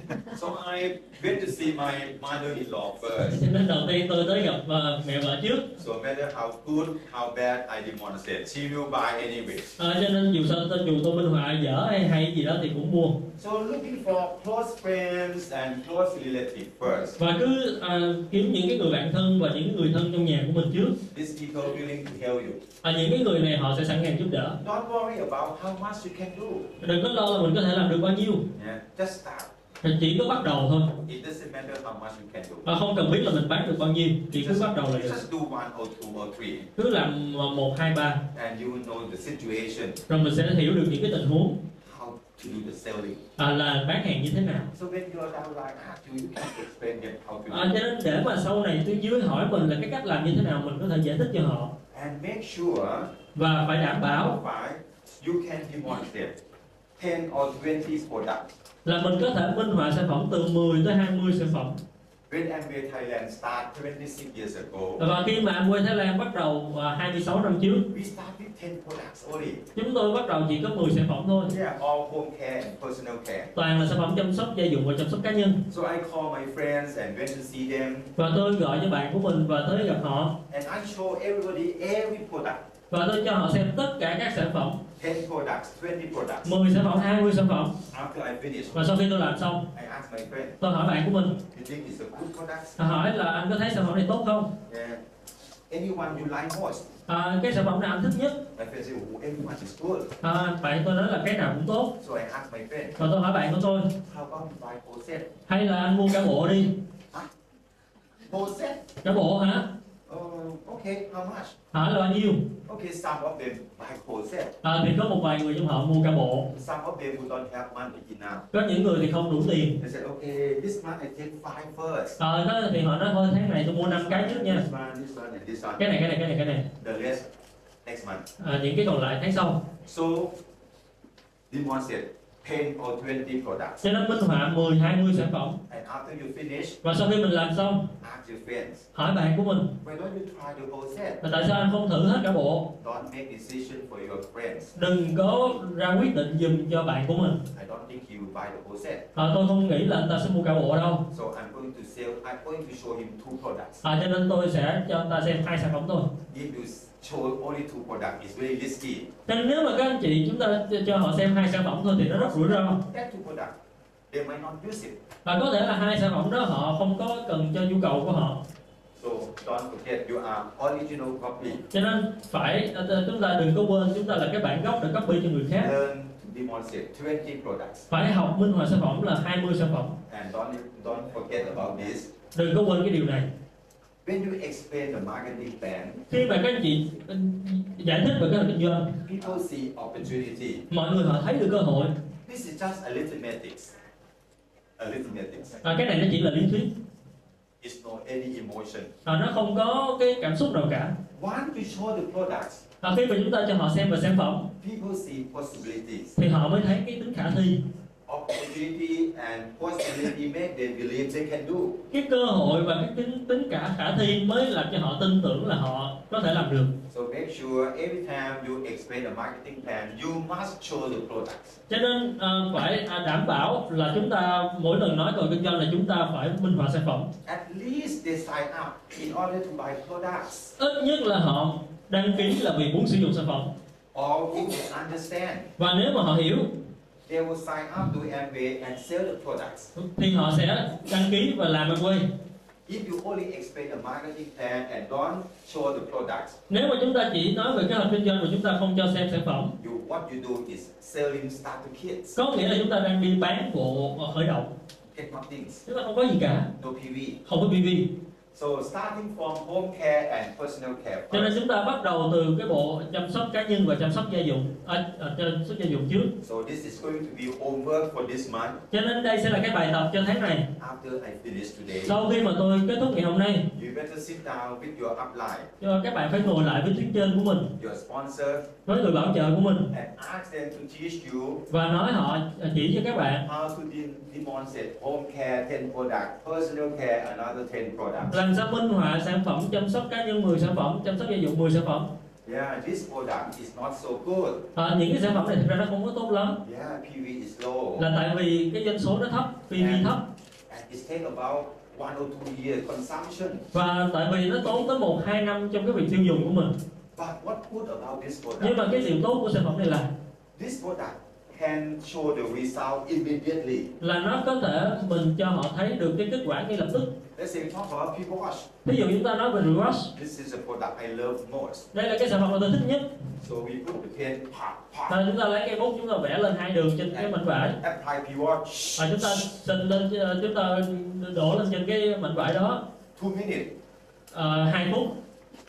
[laughs] So I went to see my mother-in-law first. cho nên đầu tiên tôi tới gặp ờ, mẹ vợ trước So no matter how good, how bad I demonstrate, she will buy anyway. à, cho nên dù sao tôi dù tôi minh họa dở hay hay gì đó thì cũng mua So looking for close friends and close relatives first. và cứ à, kiếm những cái người bạn thân và những người thân trong nhà của mình trước These people willing to help you. à, những cái người này họ sẽ sẵn sàng giúp đỡ Don't worry about how much you can do. đừng có lo là mình có thể làm được bao nhiêu Yeah, just start. Thì chỉ có bắt đầu thôi. It doesn't matter how much you can do. và không cần biết là mình bán được bao nhiêu chỉ cứ bắt đầu là được. Just do one or two or three, cứ làm à, một hai ba. And you will know the situation, rồi mình sẽ hiểu được những cái tình huống. How to do the selling. à, là bán hàng như thế nào. So when your downline asks you, you can explain them how to do à, cho nên để mà sau này tuyến dưới hỏi mình là cái cách làm như thế nào mình có thể giải thích cho họ. And make sure, và phải đảm bảo. You can demonstrate 10 or 20 products. Là mình có thể minh họa sản phẩm từ 10 tới 20 sản phẩm. When Amway Thailand started 26 years ago, và khi mà Amway Thái Lan bắt đầu à, 26 năm trước we start with 10 products only. chúng tôi bắt đầu chỉ có 10 sản phẩm thôi. Yeah, all home care and personal care. toàn là sản phẩm chăm sóc gia dụng và chăm sóc cá nhân. So I call my friends and went to see them, và tôi gọi cho bạn của mình và tới gặp họ. And I show everybody every product. và tôi cho họ xem tất cả các sản phẩm 10 products, 20 products. 10 sản phẩm 20 sản phẩm After I finish, và sau khi tôi làm xong I ask my friend, tôi hỏi bạn của mình you think it's a good product? hỏi là anh có thấy sản phẩm này tốt không Yeah. anyone you like most? à, cái sản phẩm nào anh thích nhất My friend oh, everyone is good. à, bạn tôi nói là cái nào cũng tốt So I asked my friend, và tôi hỏi bạn của tôi how about buy whole set? hay là anh mua cả bộ đi Whole set? cả bộ hả Uh, okay, how much? hỏi là bao nhiêu Okay, some of them buy whole set. à, thì có một vài người trong họ mua cả bộ Some of them who don't have money enough. có những người thì không đủ tiền They said, okay, this month I take five first. à, đó, thì họ nói thôi tháng này tôi mua năm cái trước nha This one, this one, and this one. cái này cái này cái này cái này The rest next month. à, những cái còn lại tháng sau So, Dimon said, 10 or 20 products. cho nên minh họa 10 20 sản phẩm And after you finish, và sau khi mình làm xong ask your friends, hỏi bạn của mình why don't you try the whole set? là tại sao anh không thử hết cả bộ Don't make decision for your friends. đừng có ra quyết định dùm cho bạn của mình I don't think he will buy the whole set. à, tôi không nghĩ là anh ta sẽ mua cả bộ đâu So I'm going to sell, I'm going to show him two products. à, cho nên tôi sẽ cho anh ta xem hai sản phẩm thôi If you show only two products, it's very risky. nên nếu mà các anh chị chúng ta cho- họ xem hai sản phẩm thôi thì nó rất rủi ro That two products, they might not use it. và có thể là hai sản phẩm đó họ không có cần cho nhu cầu của họ So don't forget you are original copy. cho nên phải ờ, chúng ta đừng có quên chúng ta là cái bản gốc để copy cho người khác Learn demonstrate 20 products. phải học minh họa sản phẩm là 20 sản phẩm And don't, don't forget about this. đừng có quên cái điều này When you explain the marketing plan, khi mà các anh chị giải thích về cái kinh doanh people see opportunity. mọi người họ thấy được cơ hội This is just arithmetics. Arithmetics. à, cái này nó chỉ là lý thuyết It's no any emotion. à, nó không có cái cảm xúc nào cả Once you show the products, à, khi mà chúng ta cho họ xem về sản phẩm people see possibilities. thì họ mới thấy cái tính khả thi Opportunity and possibility make them believe they can do. cái cơ hội và cái tính tính cả khả thi mới làm cho họ tin tưởng là họ có thể làm được So make sure every time you explain the marketing plan, you must show the products. cho nên à, phải à, đảm bảo là chúng ta mỗi lần nói về kinh doanh là chúng ta phải minh họa sản phẩm At least they sign up in order to buy products. ít nhất là họ đăng ký là vì muốn sử dụng sản phẩm Or they understand, và nếu mà họ hiểu they will sign up to Amway and sell the products. thì họ sẽ đăng ký và làm Amway If you only explain the marketing plan and don't show the products, nếu mà chúng ta chỉ nói về kế hoạch kinh doanh mà chúng ta không cho xem sản phẩm you what you do is selling starter kits. có nghĩa là chúng ta đang đi bán bộ khởi động Get nothing. chúng ta không có gì cả No PV. không có PV So starting from home care and personal care cho nên first. chúng ta bắt đầu từ cái bộ chăm sóc cá nhân và chăm sóc gia dụng. À, à, chăm sóc gia dụng trước. So this is going to be homework for this month. Cho nên đây sẽ là cái bài tập cho tháng này. After I finish today. sau khi mà tôi kết thúc ngày hôm nay. You better sit down with your upline, cho các bạn phải ngồi lại với tuyến trên của mình. Your sponsor, với người bảo trợ của mình. And ask them to teach you và nói họ à, chỉ cho các bạn. how to de- demonstrate home care 10 products, personal care another 10 products. Làm sao minh họa sản phẩm chăm sóc cá nhân 10 sản phẩm chăm sóc gia dụng 10 sản phẩm Yeah, this product is not so good. à, những cái sản phẩm này thực ra nó không có tốt lắm Yeah, PV is low. là tại vì cái doanh số nó thấp PV thấp And it take about one or two year consumption. và tại vì nó tốn tới một hai năm trong cái việc tiêu dùng của mình But what good about this nhưng product? mà cái điều tốt của sản phẩm này là This product can show the result immediately. là nó có thể mình cho họ thấy được cái kết quả ngay lập tức Let's say we talk about people wash. ví dụ chúng ta nói về Rewash This is a product I love most. đây là cái sản phẩm mà tôi thích nhất So we put the pen, pop, pop, và chúng ta lấy cây bút chúng ta vẽ lên hai đường trên cái mảnh vải apply P-wash. và chúng ta xịt lên chúng ta đổ lên trên cái mảnh vải đó Two minutes, ờ, hai phút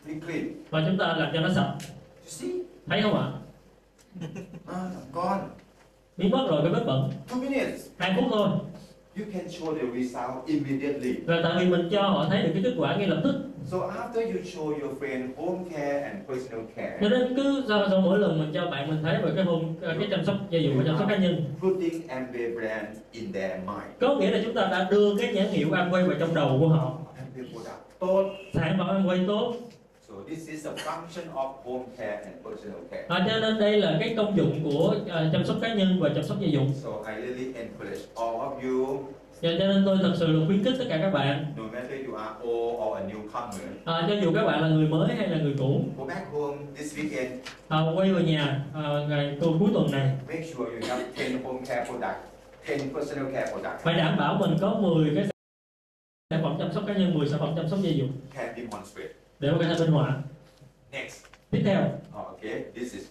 we clean. và chúng ta làm cho nó sạch You see? thấy không ạ [laughs] Ah, gone. biến mất rồi cái vết bẩn Two minutes. hai phút thôi You can show the result immediately. là tại vì mình cho họ thấy được cái kết quả ngay lập tức So after you show your friend home care and personal care, cho nên cứ sau, sau mỗi lần mình cho bạn mình thấy về cái hôn cái chăm sóc gia dụng và chăm sóc cá nhân putting Amway brand in their mind. có nghĩa là chúng ta đã đưa cái nhãn hiệu Amway vào trong đầu của họ Amway product. Tốt. sản phẩm Amway tốt this is a function of home care and personal care. à, cho nên đây là cái công dụng của à, chăm sóc cá nhân và chăm sóc gia dụng So I really encourage all of you, cho, cho nên tôi thật sự là khuyến khích tất cả các bạn no matter you are old or a newcomer, à, cho dù các bạn là người mới hay là người cũ go back home this weekend. à, quay về nhà à, ngày cuối cuối tuần này Make sure you have 10 home care products, 10 personal care products. phải đảm bảo mình có 10 cái sản phẩm chăm sóc cá nhân 10 sản phẩm chăm sóc gia dụng Can demonstrate. Để mà có thể minh họa Next. tiếp theo Oh, okay. This is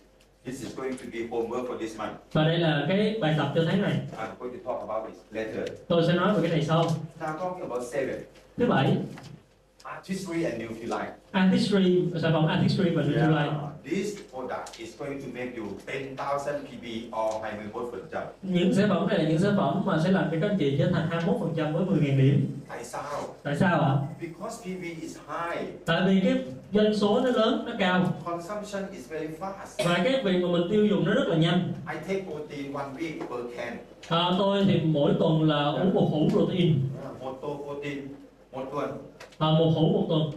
this is going to be homework for this month. và đây là cái bài tập cho tháng này I'm going to talk about it later. tôi sẽ nói về cái này sau Now talking about seven. thứ bảy Artistry and Nutrilite. artistry sản phẩm artistry và Nutrilite This product is going to make you 10,000 PB or 21%. những sản phẩm này là những sản phẩm mà sẽ làm cho các anh chị trở thành 21% với 10.000 điểm Tại sao? tại sao ạ Because PB is high. tại vì cái doanh số nó lớn nó cao Consumption is very fast. và cái việc mà mình tiêu dùng nó rất là nhanh I take protein one week per can. à, tôi thì mỗi tuần là uống một hũ protein Một tô protein một tuần. À, một hũ một tuần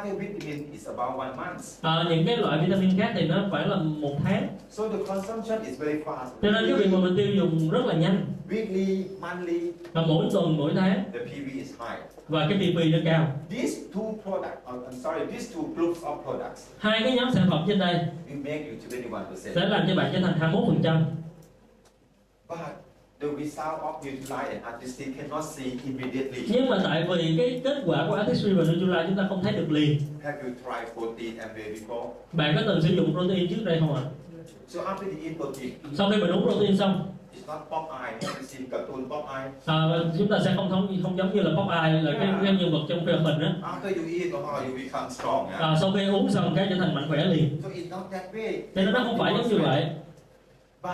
Other vitamin is about one month. à, những cái loại vitamin khác thì nó phải là một tháng So the consumption is very fast. cho nên cái việc mà mình tiêu dùng rất là nhanh Weekly, monthly, và mỗi tuần mỗi tháng the PV is high. và cái PP nó cao These two products, uh, I'm sorry, these two groups of products hai cái nhóm sản phẩm trên đây will make you 21%. sẽ làm cho bạn trở thành 21% But the result of Nutrilite and Artistic cannot see immediately. nhưng mà tại vì cái kết quả của artistry và Nutrilite chúng ta không thấy được liền Have you tried protein and whey before? bạn có từng sử dụng protein trước đây không ạ So after you eat protein, sau khi mình uống protein xong it's not pop eye. Have you seen cartoon pop eye? à, chúng ta sẽ không thống không giống như là Popeye là cái, cái nhân vật trong phim hình á After you eat, oh, you become strong. Yeah? à, sau khi uống xong cái trở thành mạnh khỏe liền So it's not that way. nên nó không phải giống như vậy But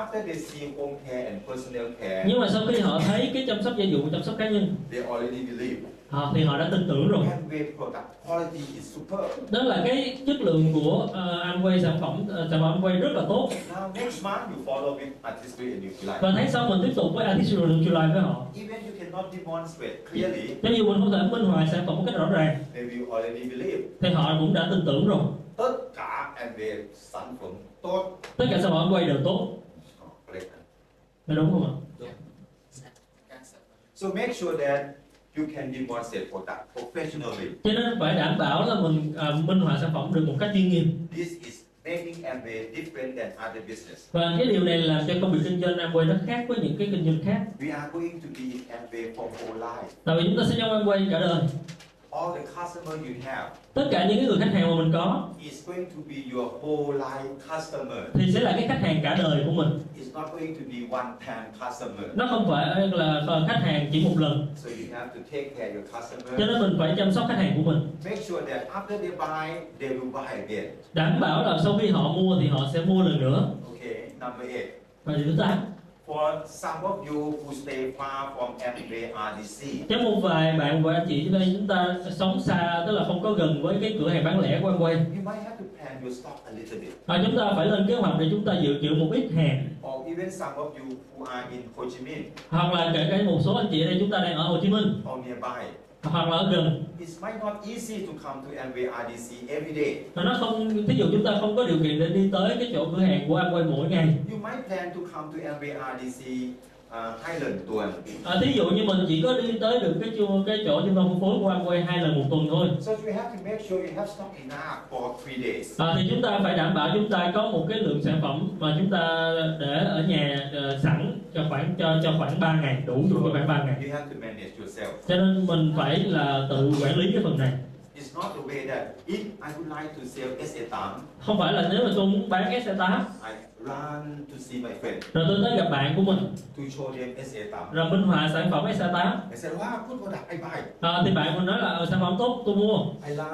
after they see home care and personal care, nhưng mà sau khi họ thấy cái chăm sóc gia dụng chăm sóc cá nhân they already believe à, thì họ đã tin tưởng rồi Amway product quality is superb. đó là cái chất lượng của uh, Amway sản phẩm uh, sản phẩm Amway rất là tốt Now next month you follow with Artistry and Nutrilite. và tháng sau mình tiếp tục với Artisanal Nutrilite với họ Even you cannot demonstrate clearly, cho dù mình không thể minh họa sản phẩm một cách rõ ràng they will already believe. thì họ cũng đã tin tưởng rồi Tất cả Amway sản phẩm tốt. tất cả sản phẩm Amway đều tốt. Phải đúng không ạ So make sure that you can demonstrate product professionally. cho nên phải đảm bảo là mình à, minh họa sản phẩm được một cách chuyên nghiệp This is making Amway different than other business. và cái điều này làm cho công việc kinh doanh Amway nó khác với những cái kinh doanh khác We are going to be in Amway for whole life. tại vì chúng ta sẽ trong Amway cả đời All the customer you have tất cả những cái người khách hàng mà mình có is going to be your whole life customer. thì sẽ là cái khách hàng cả đời của mình It's not going to be one time customer. nó không phải là khách hàng chỉ một lần So you have to take care of your cho customer. nên mình phải chăm sóc khách hàng của mình Make sure that after they buy, they will buy again. đảm bảo là sau khi họ mua thì họ sẽ mua lần nữa Okay, number eight. và điều thứ tám For some of you who stay far from Amway RDC, cho một vài bạn và anh chị ở đây chúng ta sống xa tức là không có gần với cái cửa hàng bán lẻ của Amway. You might have to plan your stock a little bit. và chúng ta phải lên kế hoạch để chúng ta dự trữ một ít hàng. Or even some of you who are in Ho Chi Minh. Hoặc là kể cả một số anh chị ở đây chúng ta đang ở Hồ Chí Minh. Or nearby, hoặc là ở gần it might not easy to come to Amway RDC every day. và nó không thí dụ chúng ta không có điều kiện để đi tới cái chỗ cửa hàng của Amway mỗi ngày You might plan to come to Amway RDC uh, hai lần tuần. à, thí dụ như mình chỉ có đi tới được cái chu cái chỗ trung tâm phân phối của Amway hai lần một tuần thôi So you have to make sure you have stock enough for three days. à, thì chúng ta phải đảm bảo chúng ta có một cái lượng sản phẩm mà chúng ta để ở nhà ờ, sẵn cho khoảng cho cho khoảng 3 ngày đủ dùng cho khoảng 3 ngày You have to manage yourself. cho nên mình phải là tự quản lý cái phần này It's not the way that if I would like to sell SA8, không phải là nếu mà tôi muốn bán S8 I run to see my friend. Rồi tôi tới gặp bạn của mình. To show them SA8. rồi minh họa sản phẩm S8 I said, wow, good product, I buy. à, thì bạn mình nói là "Ờ, sản phẩm tốt tôi mua. I run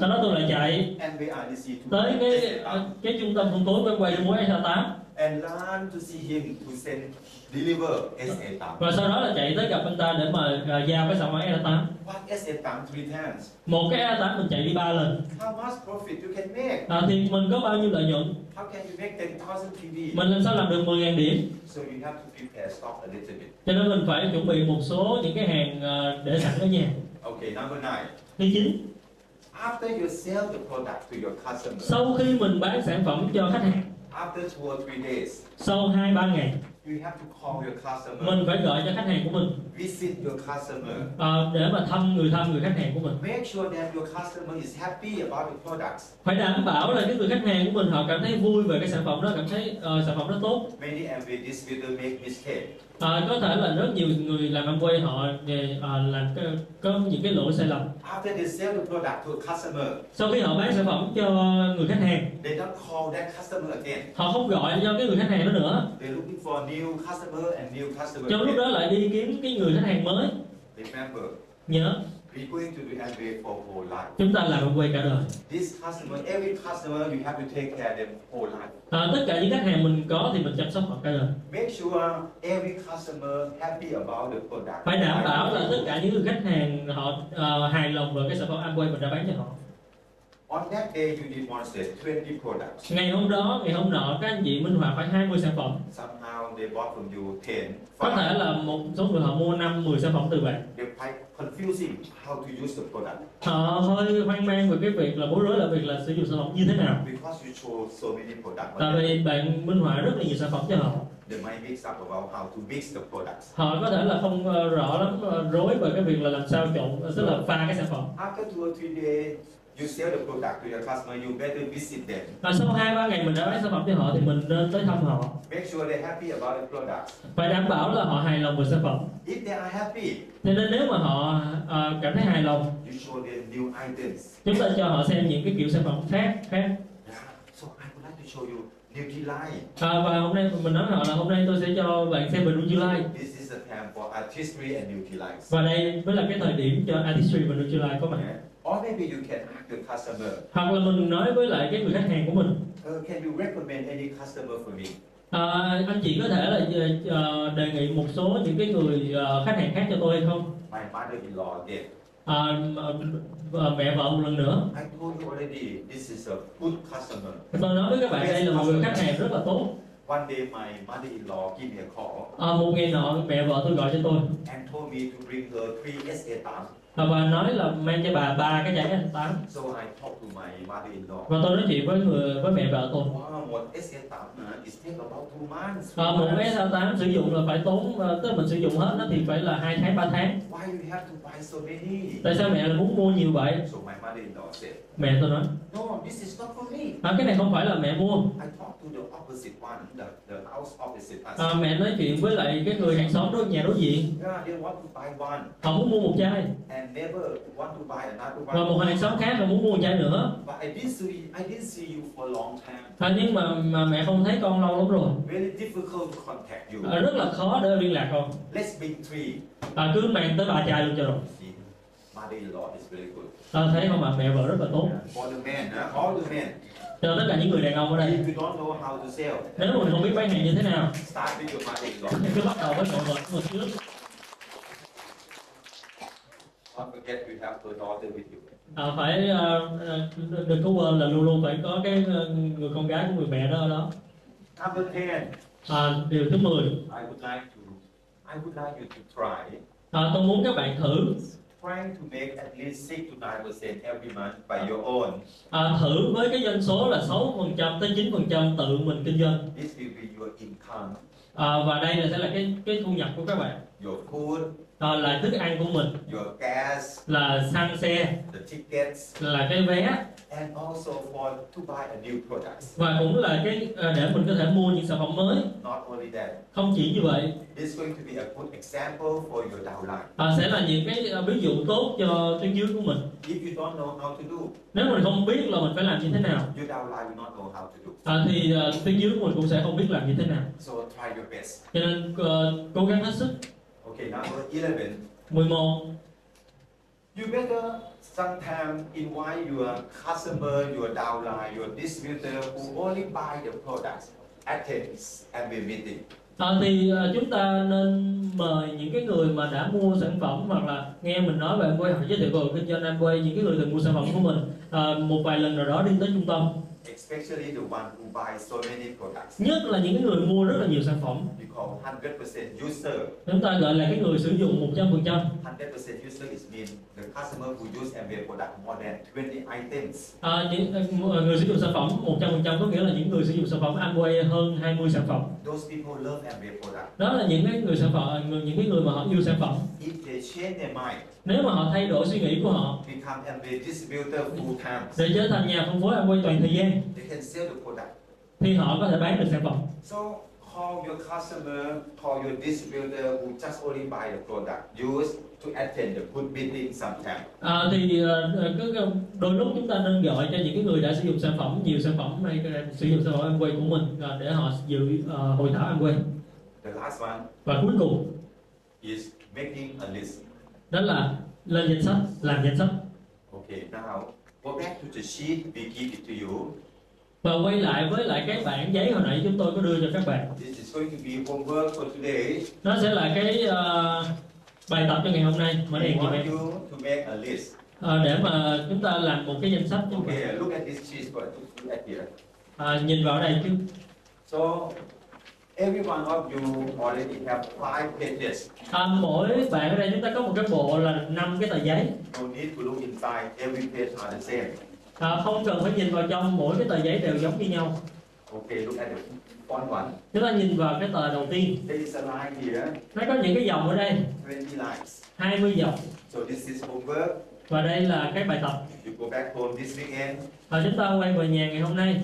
sau đó tôi lại chạy. Amway RDC to tới buy cái SA8 ờ, cái trung tâm phân phối quay để mua S8 and run to see him to send deliver SA8. và sau đó là chạy tới gặp anh ta để mà ờ, giao cái sản phẩm S8 What SA8 three times? một cái S8 mình chạy đi ba lần How much profit you can make? à, thì mình có bao nhiêu lợi nhuận How can you make 10,000 PV? mình làm sao làm được 10.000 điểm So you have to prepare stock a little bit. cho nên mình phải chuẩn bị một số những cái hàng ờ, để sẵn ở nhà Okay, number nine. thứ chín After you sell the product to your customer, sau khi mình bán sản phẩm cho khách hàng after two or three days, sau hai ba ngày You have to call your customer, mình phải gọi cho khách hàng của mình visit your customer. à, để mà thăm người thăm người khách hàng của mình Make sure that your customer is happy about the products. phải đảm bảo là cái người khách hàng của mình họ cảm thấy vui về cái sản phẩm đó cảm thấy ờ, sản phẩm đó tốt Many MV distributor make mistake. À, có thể là rất nhiều người làm Amway họ ờ, làm cái, có những cái lỗi sai lầm After they sell the product to a customer, sau khi họ bán sản phẩm cho người khách hàng they don't call that customer again. họ không gọi cho cái người khách hàng đó nữa They're looking for new customer and new customer. trong lúc đó lại đi kiếm cái người khách hàng mới Remember, nhớ we're going to do MV for whole life. chúng ta làm Amway cả đời This customer, every customer, you have to take care of them whole life. à, tất cả những khách hàng mình có thì mình chăm sóc họ cả đời Make sure every customer happy about the product. phải đảm bảo là tất cả những người khách hàng họ ờ, hài lòng về cái sản phẩm Amway mình đã bán cho họ On that day, you demonstrate 20 products. ngày hôm đó ngày hôm nọ các anh chị minh họa phải 20 sản phẩm. Somehow they bought from you 10, có thể là một số người họ mua 5 10 sản phẩm từ bạn. They're quite confusing how to use the product. Họ hơi hoang mang về cái việc là bối rối là việc là sử dụng sản phẩm như thế nào. Because you show so many products. tại vì bạn minh họa rất là nhiều sản phẩm cho họ. They might mix up about how to mix the products. họ có thể là không ờ, rõ lắm ờ, rối về cái việc là làm sao trộn tức là pha cái sản phẩm. After two or three days, you sell the product to your customer, you better visit them. và sau hai ba ngày mình đã bán sản phẩm cho họ thì mình nên tới thăm họ Make sure they're happy about the product. phải đảm bảo là họ hài lòng về sản phẩm If they are happy, cho nên nếu mà họ ờ, cảm thấy hài lòng you show them new items. chúng ta cho họ xem những cái kiểu sản phẩm khác khác Yeah. So I would like to show you Nutrilite. à, và hôm nay mình nói họ là hôm nay tôi sẽ cho bạn xem về Nutrilite This is the time for artistry and Nutrilite. và đây mới là cái thời điểm cho Artistry và Nutrilite có mặt Yeah. Or maybe you can ask the customer. Hoặc là mình nói với lại cái người khách hàng của mình. Uh, can you recommend any customer for me? À, anh chị có thể là uh, đề nghị một số những cái người uh, khách hàng khác cho tôi hay không? My mother-in-law did. À, mẹ vợ một lần nữa. I told you already, this is a good customer. Tôi nói với các bạn đây là một người khách hàng rất là tốt. One day my mother-in-law gave me a call. À, một ngày nọ mẹ vợ tôi gọi cho tôi. And told me to bring her three SA8 và bà nói là mang cho bà ba cái chai anh tám. Và tôi nói chuyện với người với mẹ vợ tôi. Wow, một SN8 uh, it takes about two months. À, một SN8 sử dụng là phải tốn à, tức là mình sử dụng hết nó thì phải là hai tháng ba tháng. Tại sao mẹ lại muốn mua nhiều vậy? Mẹ tôi nói No, this is not for me. à, cái này không phải là mẹ mua I talked to the opposite one, the, the house opposite us. à, mẹ nói chuyện với lại cái người hàng xóm đối nhà đối diện Yeah, they want to buy one họ muốn mua một chai and never want to buy another và một one. hàng xóm khác họ muốn mua một chai nữa But I didn't see, I didn't see you for a long time. à, nhưng mà mà mẹ không thấy con lâu lắm rồi Very difficult to contact you. à, rất là khó để liên lạc con Let's bring three. à, cứ mang tới ba chai luôn cho rồi See, mother-in-law is very good. À, thấy không mà mẹ vợ rất là tốt. For the men, uh, all the men. cho tất cả những người đàn ông ở đây. If you don't know how to sell, nếu mà mình không biết bán hàng như thế nào. Start with your mother-in-law. thì cứ bắt đầu với mọi người của trước à, phải ờ, đừng có quên là luôn luôn phải có cái ờ, người con gái của người mẹ đó ở đó. Number 10, à, điều thứ 10 I would like to, I would like you to try. À, tôi muốn các bạn thử trying to make at least 6 to 9% every month by your own. à, thử với cái doanh số là 6% tới 9% tự mình kinh doanh. This will be your income, à, và đây là sẽ là cái cái thu nhập của các bạn. Your food, à, là thức ăn của mình. Your gas, là xăng xe. the tickets, là cái vé. And also for to buy a new và cũng là cái à, để mình có thể mua những sản phẩm mới. Not only that, không chỉ như vậy. this is going to be a good example for your downline. à, sẽ là những cái ví dụ tốt cho tuyến dưới của mình. If you don't know how to do, nếu mình không biết là mình phải làm như thế nào. your downline will not know how to do. à, thì à, tuyến dưới của mình cũng sẽ không biết làm như thế nào. So try your best. cho nên ờ, cố gắng hết sức Okay, number 11. 11 You better sometimes invite your customer, your downline, your distributor who only buy the products attend and be meeting. À, thì à, chúng ta nên mời những cái người mà đã mua sản phẩm hoặc là nghe mình nói về Amway hoặc giới thiệu về kinh doanh Amway những cái người từng mua sản phẩm của mình à, một vài lần nào đó đi tới trung tâm especially the one who buy so many products. nhất là những người mua rất là nhiều sản phẩm We call 100% user. chúng ta gọi là cái người sử dụng 100% 100% user is mean the customer who use Amway product more than 20 items. à, những ờ, người sử dụng sản phẩm 100% có nghĩa là những người sử dụng sản phẩm Amway hơn 20 sản phẩm Those people love Amway product. đó là những cái người sản phẩm người- những cái người mà họ yêu sản phẩm If they change their mind, nếu mà họ thay đổi suy nghĩ của họ become Amway distributor full time, để trở thành nhà phân phối Amway toàn thời gian they can sell the product. thì họ có thể bán được sản phẩm So call your customer, call your distributor who just only buy the product, use to attend the good meeting sometime. à, thì ờ, ờ, cứ đôi lúc chúng ta nên gọi cho những cái người đã sử dụng sản phẩm nhiều sản phẩm ờ, sử dụng sản phẩm Amway của mình ờ, để họ dự ờ, hội thảo Amway The last one và cuối cùng is making a list. Đó là lên danh sách làm danh sách Okay, now go back to the sheet we give it to you. và quay lại với lại cái bản giấy hồi nãy chúng tôi có đưa cho các bạn This is going to be homework for today. nó sẽ là cái ờ, bài tập cho ngày hôm nay đèn giùm want em you to make a list. Ờ, để mà chúng ta làm một cái danh sách cho. Okay, look at this sheet. At here. À, nhìn vào đây chứ So every one of you already have five pages. à, mỗi bạn ở đây chúng ta có một cái bộ là năm cái tờ giấy No need to look inside. Every page are the same. à, không cần phải nhìn vào trong mỗi cái tờ giấy đều giống như nhau Okay, look at the front one. chúng ta nhìn vào cái tờ đầu tiên There is a line here, nó có những cái dòng ở đây 20 lines. 20 dòng So this is homework. và đây là cái bài tập You go back home this weekend. à, chúng ta quay về nhà ngày hôm nay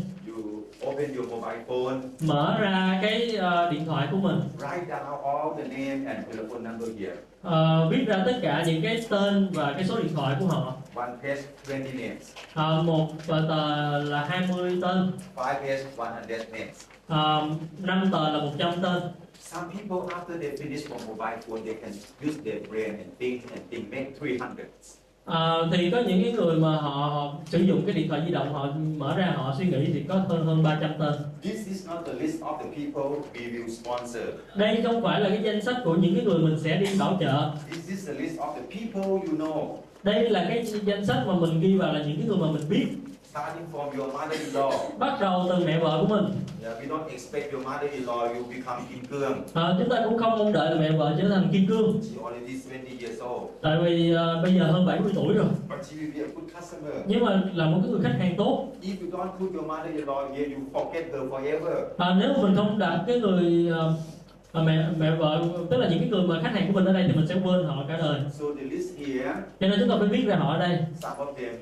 open your mobile phone. mở ra cái ờ, điện thoại của mình Write down all the name and telephone number here. Ờ, viết ra tất cả những cái tên và cái số điện thoại của họ One page, 20 names. Ờ, một tờ là 20 tên Five page, 100 names. Ờ, năm tờ là 100 tên Some people, after they finish on mobile phone, they can use their brain and think and think, make 300. Ờ, thì có những cái người mà họ, họ sử dụng cái điện thoại di động họ mở ra họ suy nghĩ thì có hơn hơn 300 tên This is not the list of the people we will sponsor. đây không phải là cái danh sách của những cái người mình sẽ đi bảo trợ This is the list of the people you know. đây là cái danh sách mà mình ghi vào là những cái người mà mình biết Starting from your mother-in-law. [laughs] bắt đầu từ mẹ vợ của mình Yeah, we don't expect your mother-in-law you become kim cương. Ờ, chúng ta cũng không mong đợi là mẹ vợ trở thành kim cương She already 20 years old, tại vì ờ, bây giờ hơn 70 tuổi rồi but she will be a good customer. nhưng mà là một cái người khách hàng tốt If you don't put your mother-in-law here, you forget her forever. à, nếu mà mình không đặt cái người ờ, ờ, mẹ mẹ vợ tức là những cái người mà khách hàng của mình ở đây thì mình sẽ quên họ cả đời So the list here, cho nên chúng ta phải viết ra họ ở đây some of them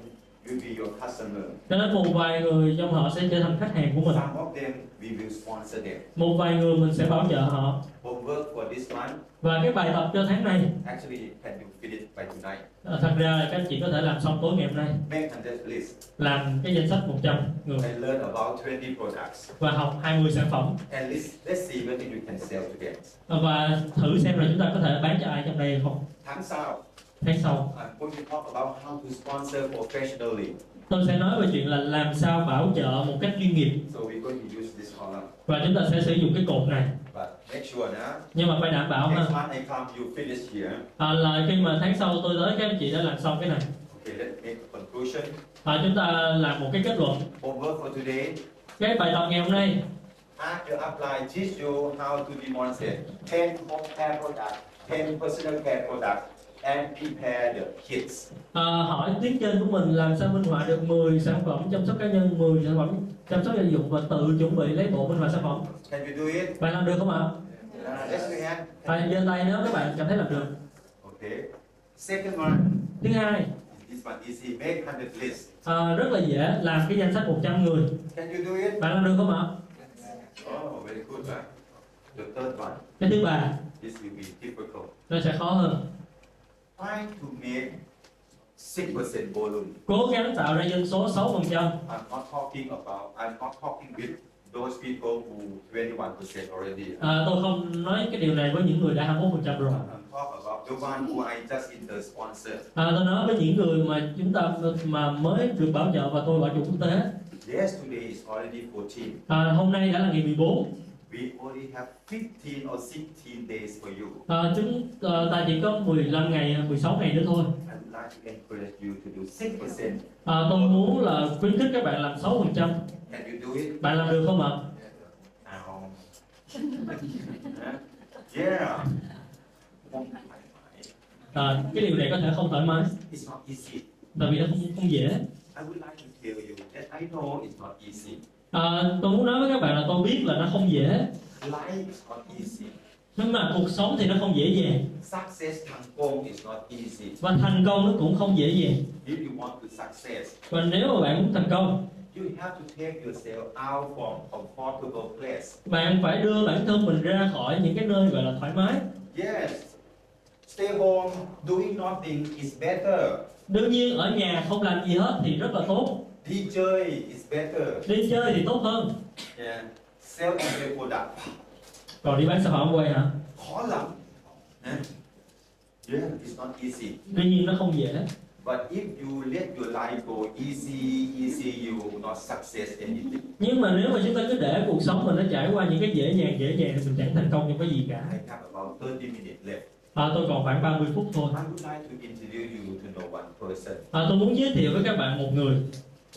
will be your customer. cho nên một vài người trong họ sẽ trở thành khách hàng của mình Some of them we will sponsor them. một vài người mình sẽ bảo trợ họ Homework for this month, và cái bài tập cho tháng này actually, can you finish by tonight? ờ, thật ra là các chị có thể làm xong tối ngày hôm nay Make 100 list làm cái danh sách 100 người and learn about 20 products. và học 20 sản phẩm At least let's see whether you can sell to them. Ờ, và thử xem là chúng ta có thể bán cho ai trong đây không Tháng sau, tháng sau I'm going to talk about how to sponsor professionally. tôi sẽ nói về chuyện là làm sao bảo trợ một cách chuyên nghiệp So we're going to use this column. và chúng ta sẽ sử dụng cái cột này But make sure now, nhưng mà phải đảm bảo ha next you finish here. à, là khi mà tháng sau tôi tới các anh chị đã làm xong cái này Okay, let's make a conclusion. à, chúng ta làm một cái kết luận Homework for today. cái bài tập ngày hôm nay After apply, teach you how to demonstrate 10 home care products, 10 personal care products, and prepare the kits. à, hỏi tuyến trên của mình làm sao minh họa được 10 sản phẩm chăm sóc cá nhân 10 sản phẩm chăm sóc gia dụng và tự chuẩn bị lấy bộ minh họa sản phẩm Can you do it? bạn làm được không ạ Uh, let's your hand. à, giơ tay nếu các bạn cảm thấy làm được Okay. Second one. thứ hai This one easy. Make 100 list. à, rất là dễ làm cái danh sách 100 người Can you do it? bạn làm được không ạ Oh, very good. Right? The third one. cái thứ ba This will be difficult. nó sẽ khó hơn Try to make 6% volume. cố gắng tạo ra dân số 6% I'm not talking about, I'm not talking with those people who 21% already. à, tôi không nói cái điều này với những người đã 21% rồi I'm talking about the one who I just in the sponsor. à, tôi nói với những người mà chúng ta mà mới được bảo trợ và tôi bảo trợ quốc tế Yesterday is already 14. à, hôm nay đã là ngày 14 we only have 15 or 16 days for you. à, chúng ờ, ta chỉ có 15 ngày 16 ngày nữa thôi I would like to encourage you to do 6%. à, tôi muốn là khuyến khích các bạn làm 6 phần trăm Can you do it? bạn làm được không ạ yeah. À, cái điều này có thể không thoải mái It's not easy. tại vì nó không, không dễ I would like to tell you that I know it's not easy. À, tôi muốn nói với các bạn là tôi biết là nó không dễ Life is not easy. nhưng mà cuộc sống thì nó không dễ dàng Success thành công is not easy. và thành công nó cũng không dễ dàng If you want to success, và nếu mà bạn muốn thành công you have to take yourself out from comfortable place. bạn phải đưa bản thân mình ra khỏi những cái nơi gọi là thoải mái Yes. Stay home doing nothing is better. đương nhiên ở nhà không làm gì hết thì rất là tốt Đi chơi is better. đi chơi thì tốt hơn Yeah. Sell and product. còn đi bán sản phẩm quay hả khó lắm. Eh? Yeah, it's not easy. tuy nhiên nó không dễ But if you let your life go easy, easy, you will not success anything. nhưng mà nếu mà chúng ta cứ để cuộc sống mình nó trải qua những cái dễ dàng dễ dàng thì mình chẳng thành công trong cái gì cả I have about 30 minutes left. à, tôi còn khoảng 30 phút thôi I would like to introduce you to know one person à, tôi muốn giới thiệu với các bạn một người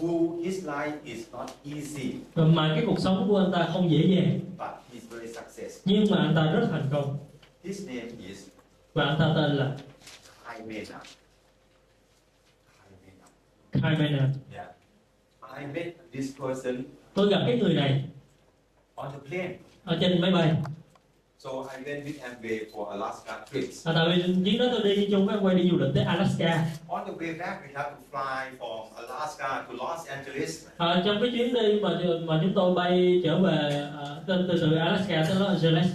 who his life is not easy, mà cái cuộc sống của anh ta không dễ dàng but he's very successful. nhưng mà anh ta rất thành công His name is và anh ta tên là Kai Mena. Kai Mena. Kai Mena Yeah. I met this person tôi gặp cái người này on the plane. ở trên máy bay So I went with Amway for Alaska trips. à, tại vì chuyến đó tôi đi chung với quay đi du lịch tới Alaska On the way back, we have to fly from Alaska to Los Angeles. à, trong cái chuyến đi mà mà chúng tôi bay trở về à, từ, từ từ Alaska tới Los Angeles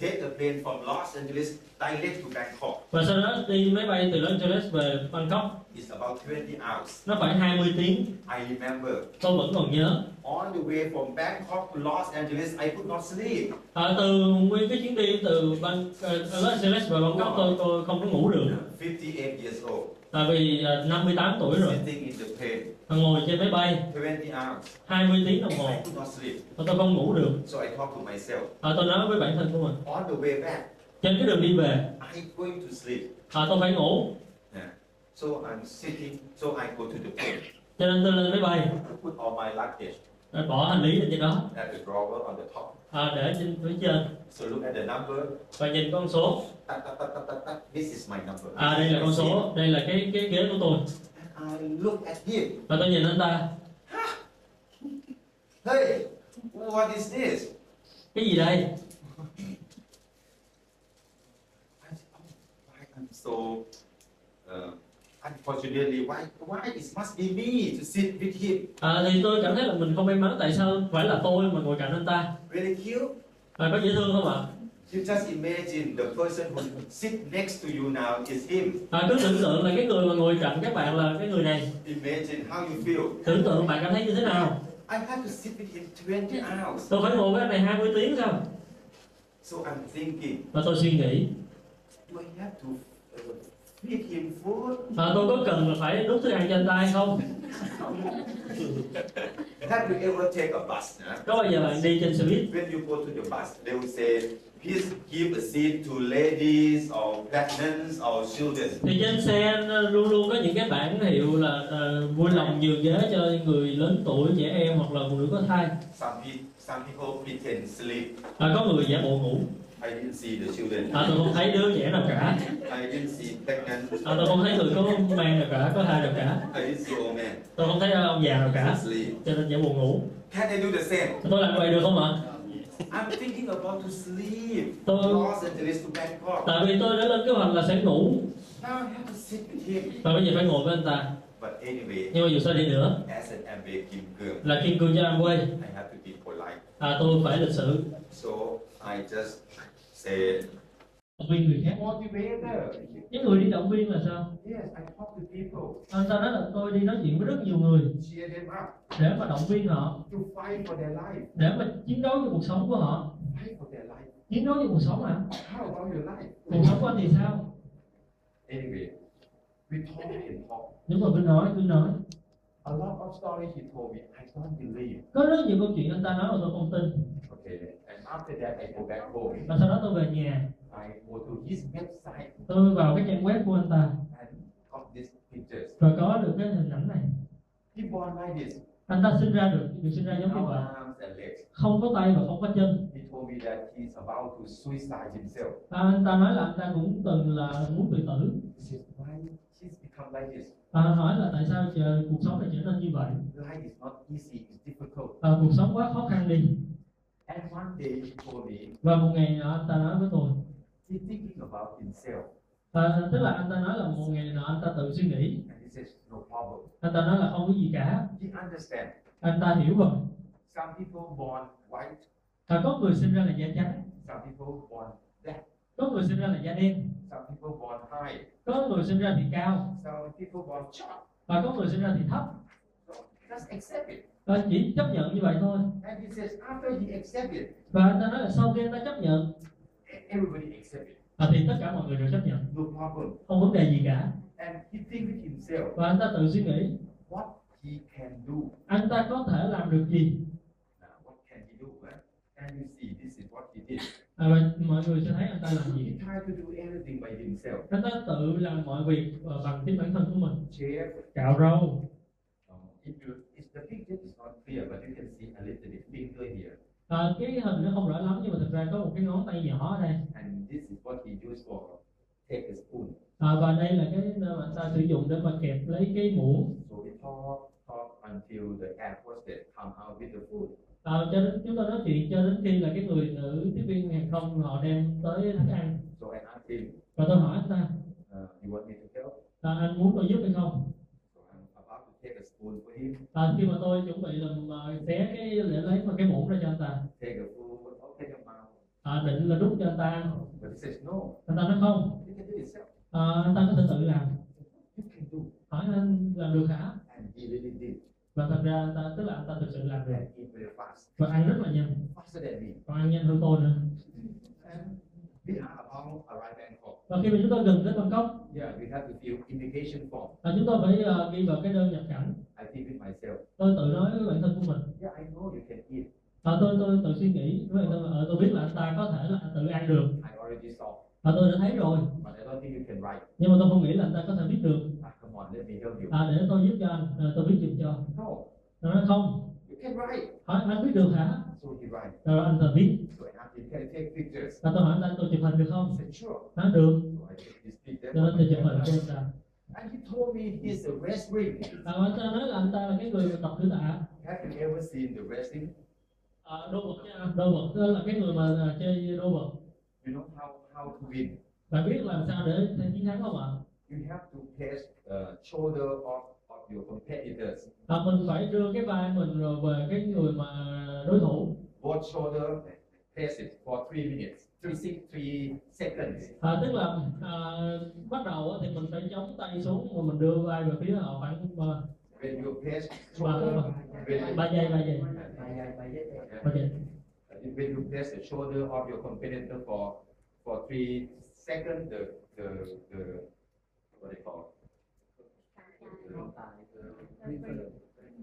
Take the plane from Los Angeles direct to Bangkok. và sau đó đi máy bay từ Los Angeles về Bangkok It's about 20 hours. nó khoảng 20 tiếng I remember. tôi vẫn còn nhớ On the way from Bangkok to Los Angeles, I could not sleep. à, từ nguyên cái chuyến đi từ Bang, uh, Los Angeles về Bangkok tôi tôi không có ngủ được 58 years old, tại vì à, 58 tuổi rồi. Và ngồi trên máy bay. 20 hours. 20 tiếng đồng hồ. Và tôi không ngủ được. So I talked to myself. à, tôi nói với bản thân của mình. On the way back, trên cái đường đi về. I'm going to sleep. à, tôi phải ngủ. Yeah. So I'm sitting, so I go to the plane. cho nên tôi lên máy bay. I put all my luggage rồi bỏ hành lý lên trên đó at the drawer on the top. à, để trên phía trên So look at the number. và nhìn con số tap. This is my number. à đây là con số đây là cái cái ghế của tôi And I look at him. và tôi nhìn anh ta Hey, what is this? cái gì đây I'm so uh, unfortunately, why why it must be me to sit with him? à, thì tôi cảm thấy là mình không may mắn tại sao phải là tôi mà ngồi cạnh anh ta Really cute. à, có dễ thương không ạ You just imagine the person who sit next to you now is him. à, cứ tưởng tượng là cái người mà ngồi cạnh các bạn là cái người này Imagine how you feel. tưởng tượng bạn cảm thấy như thế nào I have to sit with him 20 hours. tôi phải ngồi với anh này 20 tiếng sao So I'm thinking, và tôi suy nghĩ do I have to uh, feed him food? à, tôi có cần phải đút thức ăn cho anh ta hay không Have you ever take a bus? có bao giờ bạn đi trên xe buýt When you go to the bus, they will say, please give a seat to ladies or pregnant or children. thì trên xe luôn luôn có những cái bản hiệu là ờ, vui lòng nhường ghế cho người lớn tuổi trẻ em hoặc là phụ nữ có thai Some, pe- some people pretend sleep. à, có người giả bộ ngủ I didn't see the children. à, tôi không thấy đứa trẻ nào cả I didn't see pregnant. à, tôi không thấy người có mang nào cả có thai nào cả I didn't see old man. tôi không thấy ông già nào cả cho nên giả bộ ngủ Can I do the same? tôi làm vậy được không ạ I'm thinking about to sleep. Tôi- Los Angeles to Bangkok. tại vì tôi đã lên kế hoạch là sẽ ngủ Now I have to sit with him. và bây giờ phải ngồi với anh ta But anyway, nhưng mà dù sao đi nữa as an MBA Kim Cương, là kim cương cho quay I have to be polite. à, tôi phải lịch sự So I just said, động viên người khác. Motivator. những người đi động viên là sao? Yes, I talk to people, anh ta nói là tôi đi nói chuyện với rất nhiều người. Để mà động viên họ. To fight for their life, để mà chiến đấu cho cuộc sống của họ. Fight for their life. chiến đấu cho cuộc sống hả? How about your life? cuộc sống của anh thì sao? Anyway, we talk and talk. nhưng mà cứ nói cứ nói A lot of stories he told me, I don't believe. có rất nhiều câu chuyện anh ta nói mà tôi không tin Okay, and after that I go back home. và sau đó tôi về nhà I go to his website tôi vào cái trang web của anh ta and got these pictures. và có được cái hình ảnh này He born like this, anh ta sinh ra được được sinh ra giống như vậy không có tay và không có chân He told me that he's about to suicide himself. à, anh ta nói là anh ta cũng từng là muốn tự tử He said, why he's become like this? À, hỏi là tại sao chờ, cuộc sống lại trở nên như vậy? Life is not easy, it's difficult. à, cuộc sống quá khó khăn đi. And one day he told me, và một ngày nọ anh ta nói với tôi. he's thinking about himself. à, tức là anh ta nói là một ngày nọ anh ta tự suy nghĩ. And he says, no problem. anh ta nói là không có gì cả. He understands. anh ta hiểu rồi. Some people born white, à, có người sinh ra là da trắng. Some people born black, có người sinh ra là da đen some people born high, có người sinh ra thì cao some people born short. và có người sinh ra thì thấp So just accept it. và chỉ chấp nhận như vậy thôi And he says, after he accept it, và anh ta nói là sau khi anh ta chấp nhận everybody accept it. à, thì tất cả mọi người đều chấp nhận No problem. không vấn đề gì cả And he think with himself, và anh ta tự suy nghĩ what he can do. anh ta có thể làm được gì Now, what can he do? Right? And you see, this is what he did. À, và mọi người sẽ thấy anh ta làm He gì tried to do everything by himself. anh ta tự làm mọi việc ờ, bằng chính bản thân của mình Chef, cạo râu if you, if the picture is not clear, but you can see a little bit finger here. à, cái hình nó không rõ lắm nhưng mà thực ra có một cái ngón tay nhỏ ở đây And this is what he used for take a spoon. à, và đây là cái mà anh ta sử dụng để mà kẹp lấy cái muỗng So we talk, talk until the air hostess come out with the food. À, cho đến chúng ta nói chuyện cho đến khi là cái người nữ tiếp viên hàng không họ đem tới thức ăn So I asked him, và tôi hỏi anh ta. Uh, you want me to help? à, anh muốn tôi giúp hay không? So I'm about to take a spoon for him, à, khi mà tôi chuẩn bị làm à, xé cái để lấy một cái muỗng ra cho anh ta. Take a your mouth. à, định là đút cho anh ta. But he says, no, anh ta nói không. À, anh ta có thể tự làm. Hỏi anh làm được hả? And he really did. và thật ra anh ta tức là anh ta thực sự làm được và ăn rất là nhanh Faster than me. còn ăn nhanh hơn tôi nữa And we are about arrive Bangkok. và khi mà chúng tôi gần đến Bangkok Yeah, we have to fill invitation form. Và chúng tôi phải uh, ghi vào cái đơn nhập cảnh I think with myself. tôi tự nói với bản thân của mình Yeah, I know you can eat. Và tôi tôi tự suy nghĩ với bản thân là ờ, tôi biết là anh ta có thể là tự ăn được I already saw. và tôi đã thấy rồi But I don't think you can write. nhưng mà tôi không nghĩ là anh ta có thể biết được Ah, come on, let me help you. à, để tôi giúp cho anh à, tôi viết giùm cho No, nó nói không write. hỏi anh biết được hả So he write. rồi anh ta viết So I asked him, can I take pictures? và tôi hỏi anh tôi chụp hình được không He said, sure. nói được So I take this picture. cho nên tôi chụp hình cho anh ta And he told me he's a wrestling. à, anh ta nói là anh ta là cái người tập cử tạ Have you ever seen the wrestling? à, đô vật nha đô vật đó là cái người mà à, chơi đô vật You know how, how to win. bạn biết làm sao để chiến thắng không ạ You have to pass uh, shoulder of your competitors. à, mình phải đưa cái vai mình rồi về cái người mà đối thủ Both shoulder, pass it for three minutes. Three, six, three seconds. à, tức là à, bắt đầu á thì mình phải chống tay xuống và mình đưa vai về phía họ khoảng ba When you ba shoulder, ba giây ba giây ba giây when you press the shoulder of your competitor for for three seconds, the the the what they call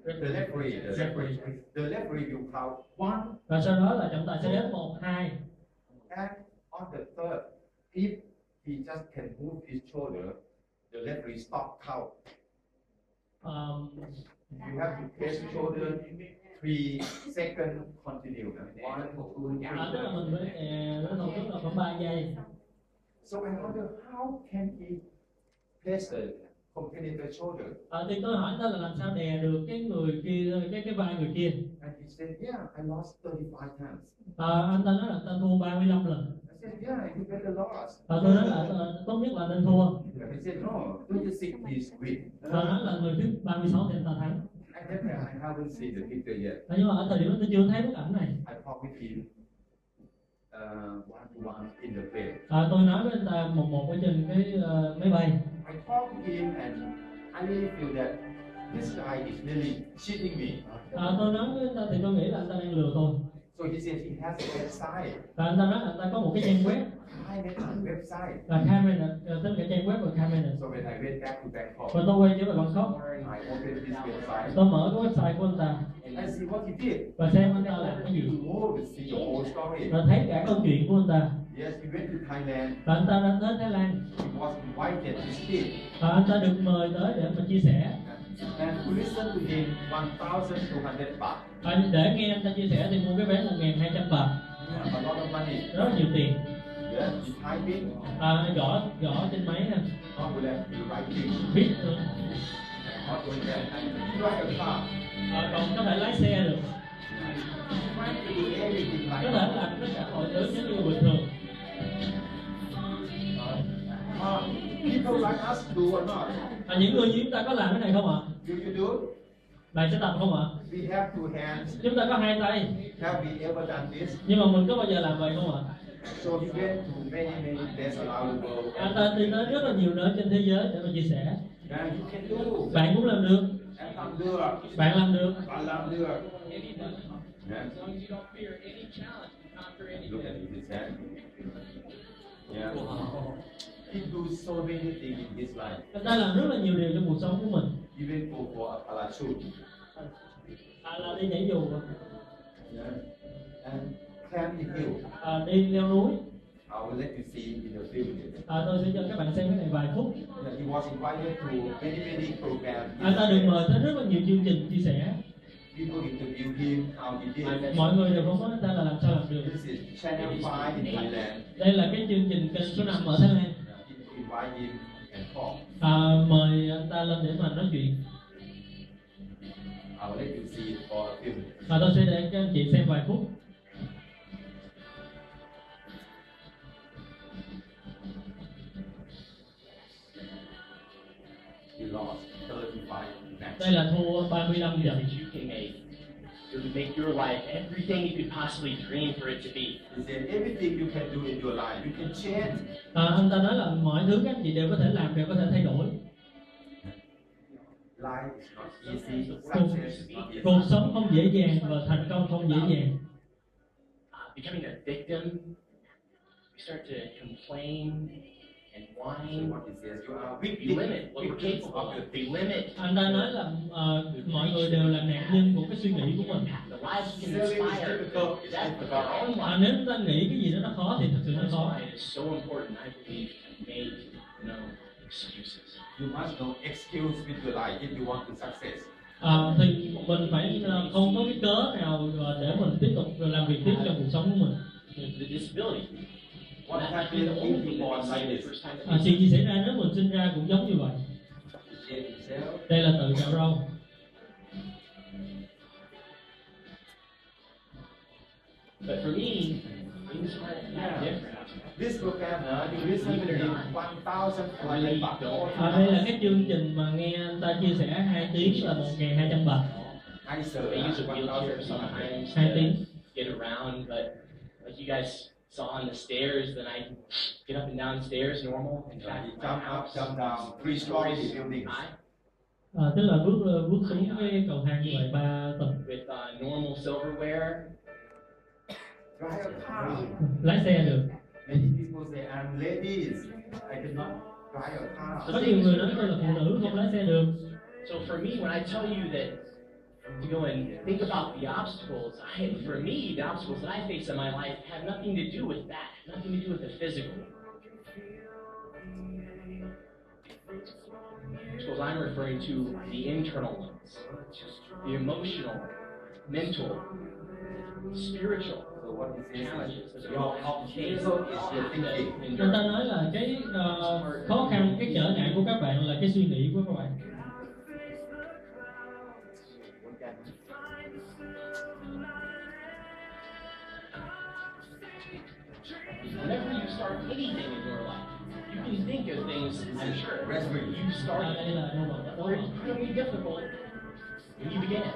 the referee, the referee, the referee will count one, và sau đó là trọng tài sẽ đếm một hai and on the third, if he just can move his shoulder, the referee stop count. um, You have to press shoulder three seconds continue. One, two, à, tức là three. mình phải à, đối thủ tức là khoảng ba giây So I wonder how can he press the competitor's shoulder? à, thì tôi hỏi ta là làm sao đè được cái người kia cái cái vai người kia And he said, Yeah, I lost 35 times. à, anh ta nói là ta thua 35 lần I said, Yeah, you better lost. và tôi nói là ờ, tốt nhất là nên thua he said, No, 26 is win. và nói là người thứ 36 thì anh ta thắng I haven't seen the picture yet. à, nhưng mà ở thời điểm đó tôi chưa thấy bức ảnh này I talked with him uh, one to one in the plane. à, tôi nói với anh ta một một ở trên cái ờ, máy bay I talked him and I really feel that this guy is really cheating me. à, tôi nói với anh ta thì tôi nghĩ là anh ta đang lừa tôi So he said he has a website. và anh ta nói là anh ta có một cái trang web website. là Cameron ờ, tất cả trang web của Cameron So when I went back to Bangkok, và tôi quay trở về Bangkok I opened this website tôi mở cái website của anh ta and see what he did. và xem anh ta làm cái gì Oh, to see the whole story. và thấy cả câu chuyện của anh ta Yes, he went to Thailand. và anh ta đã tới Thái Lan He was invited to speak. và anh ta được mời tới để mà chia sẻ And to listen to him, 1,200 baht. Và để nghe anh ta chia sẻ thì mua cái vé 1.200 bạc. Yeah, a lot of money. rất là nhiều tiền. Typing. à, gõ gõ trên máy ha. Viết nữa à, còn có thể lái xe được. Có thể làm tất cả mọi thứ giống như bình thường. People like us do or not? à, những người như chúng ta có làm cái này không ạ? Do you do? bạn sẽ tập không ạ We have two hands. chúng ta có hai tay Have we ever done this? nhưng mà mình có bao giờ làm vậy không ạ So he went to many, many places around the world. anh ta đi tới rất là nhiều nơi trên thế giới để mà chia sẻ And you can do. bạn cũng làm được Em làm được. bạn làm được Bạn làm được. Yeah. As long as you don't fear any challenge, you conquer any Look at his hand. Yeah. He do so many things in his life. anh ta làm rất là nhiều điều trong cuộc sống của mình Even go for a parachute. à, là đi nhảy dù Yeah. And climb the hill. à, đi leo núi I will let you see in the film. à, tôi sẽ cho các bạn xem cái này vài phút Yeah, he was invited to many, many programs. anh ta được mời tới rất là nhiều chương trình chia sẻ People interview him how he did. mọi người đều phỏng vấn anh ta là làm sao làm được This is Channel 5 in Thailand. đây là cái chương trình kênh số 5 ở Thái Lan Yeah, he invite him and talk. À, mời anh ta lên để mà nói chuyện I let you see it for a few minutes. và tôi sẽ để các anh chị xem vài phút He lost 35 matches. đây là thua 35 trận It would make your life everything you could possibly dream for it to be. He said everything you can do in your life, you can change. à, anh ta nói là mọi thứ các anh chị đều có thể làm đều có thể thay đổi Life is not easy. cuộc, cuộc sống không dễ dàng và thành công không dễ dàng Uh, becoming a victim, we start to complain and So whine. what he says, you are We victim, limit what we're victims capable of limit anh ta nói là ờ, mọi người đều là nạn nhân của cái suy nghĩ của mình à, nếu chúng ta nghĩ cái gì đó nó khó thì thật sự nó khó why it is so important, I believe, to make no excuses. You must know excuse with your life if you want to success. à, thì mình phải ờ, không có cái cớ nào ờ, để mình tiếp tục làm việc tiếp trong cuộc sống của mình the disability. À, chuyện gì xảy ra nếu mình sinh ra cũng giống như vậy? Đây là tự cạo râu But for me, things aren't that different. This program, you listen to him 1,400 baht. à, đây là cái chương trình mà nghe anh ta chia sẻ 2 tiếng là 1.200 bạc. I sir, I use a wheelchair 1,400. sometimes hai to tiếng get around, but like you guys saw on the stairs, then I get up and down the stairs normal. In fact, He my jump up, jump down, three stories buildings. high à, tức là bước bước xuống cái cầu thang như vậy ba tầng with uh, normal silverware. Drive a car. lái xe được Many people say, I'm ladies, I cannot drive a car. có nhiều người nói tôi là phụ nữ không lái xe được So for me, when I tell you that to go and think about the obstacles, I, for me, the obstacles that I face in my life have nothing to do with that, nothing to do with the physical. Obstacles I'm referring to the internal ones, the emotional, mental, spiritual So what he challenges. is, that your we obstacle is your thinking. anh ta nói là cái ờ, khó khăn cái trở ngại của các bạn là cái suy nghĩ của các bạn you can think of things, I'm sure, Raspberry. you à, started đây là nô bật were incredibly difficult when you began.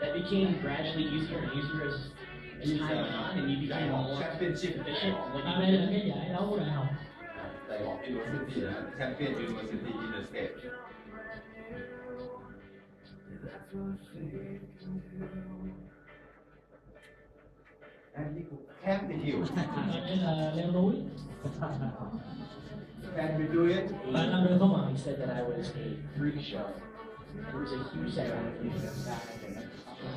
That became gradually easier and easier as, as time went on, and you became more championship efficient. in what à, you đây là did. cái giải đấu của đại học Đại học University, uh, champion university in the state. And he could climb the hill. à, đây là leo núi Can we do it? bạn làm được không ạ He said that I was a freak show. It was a huge sacrifice.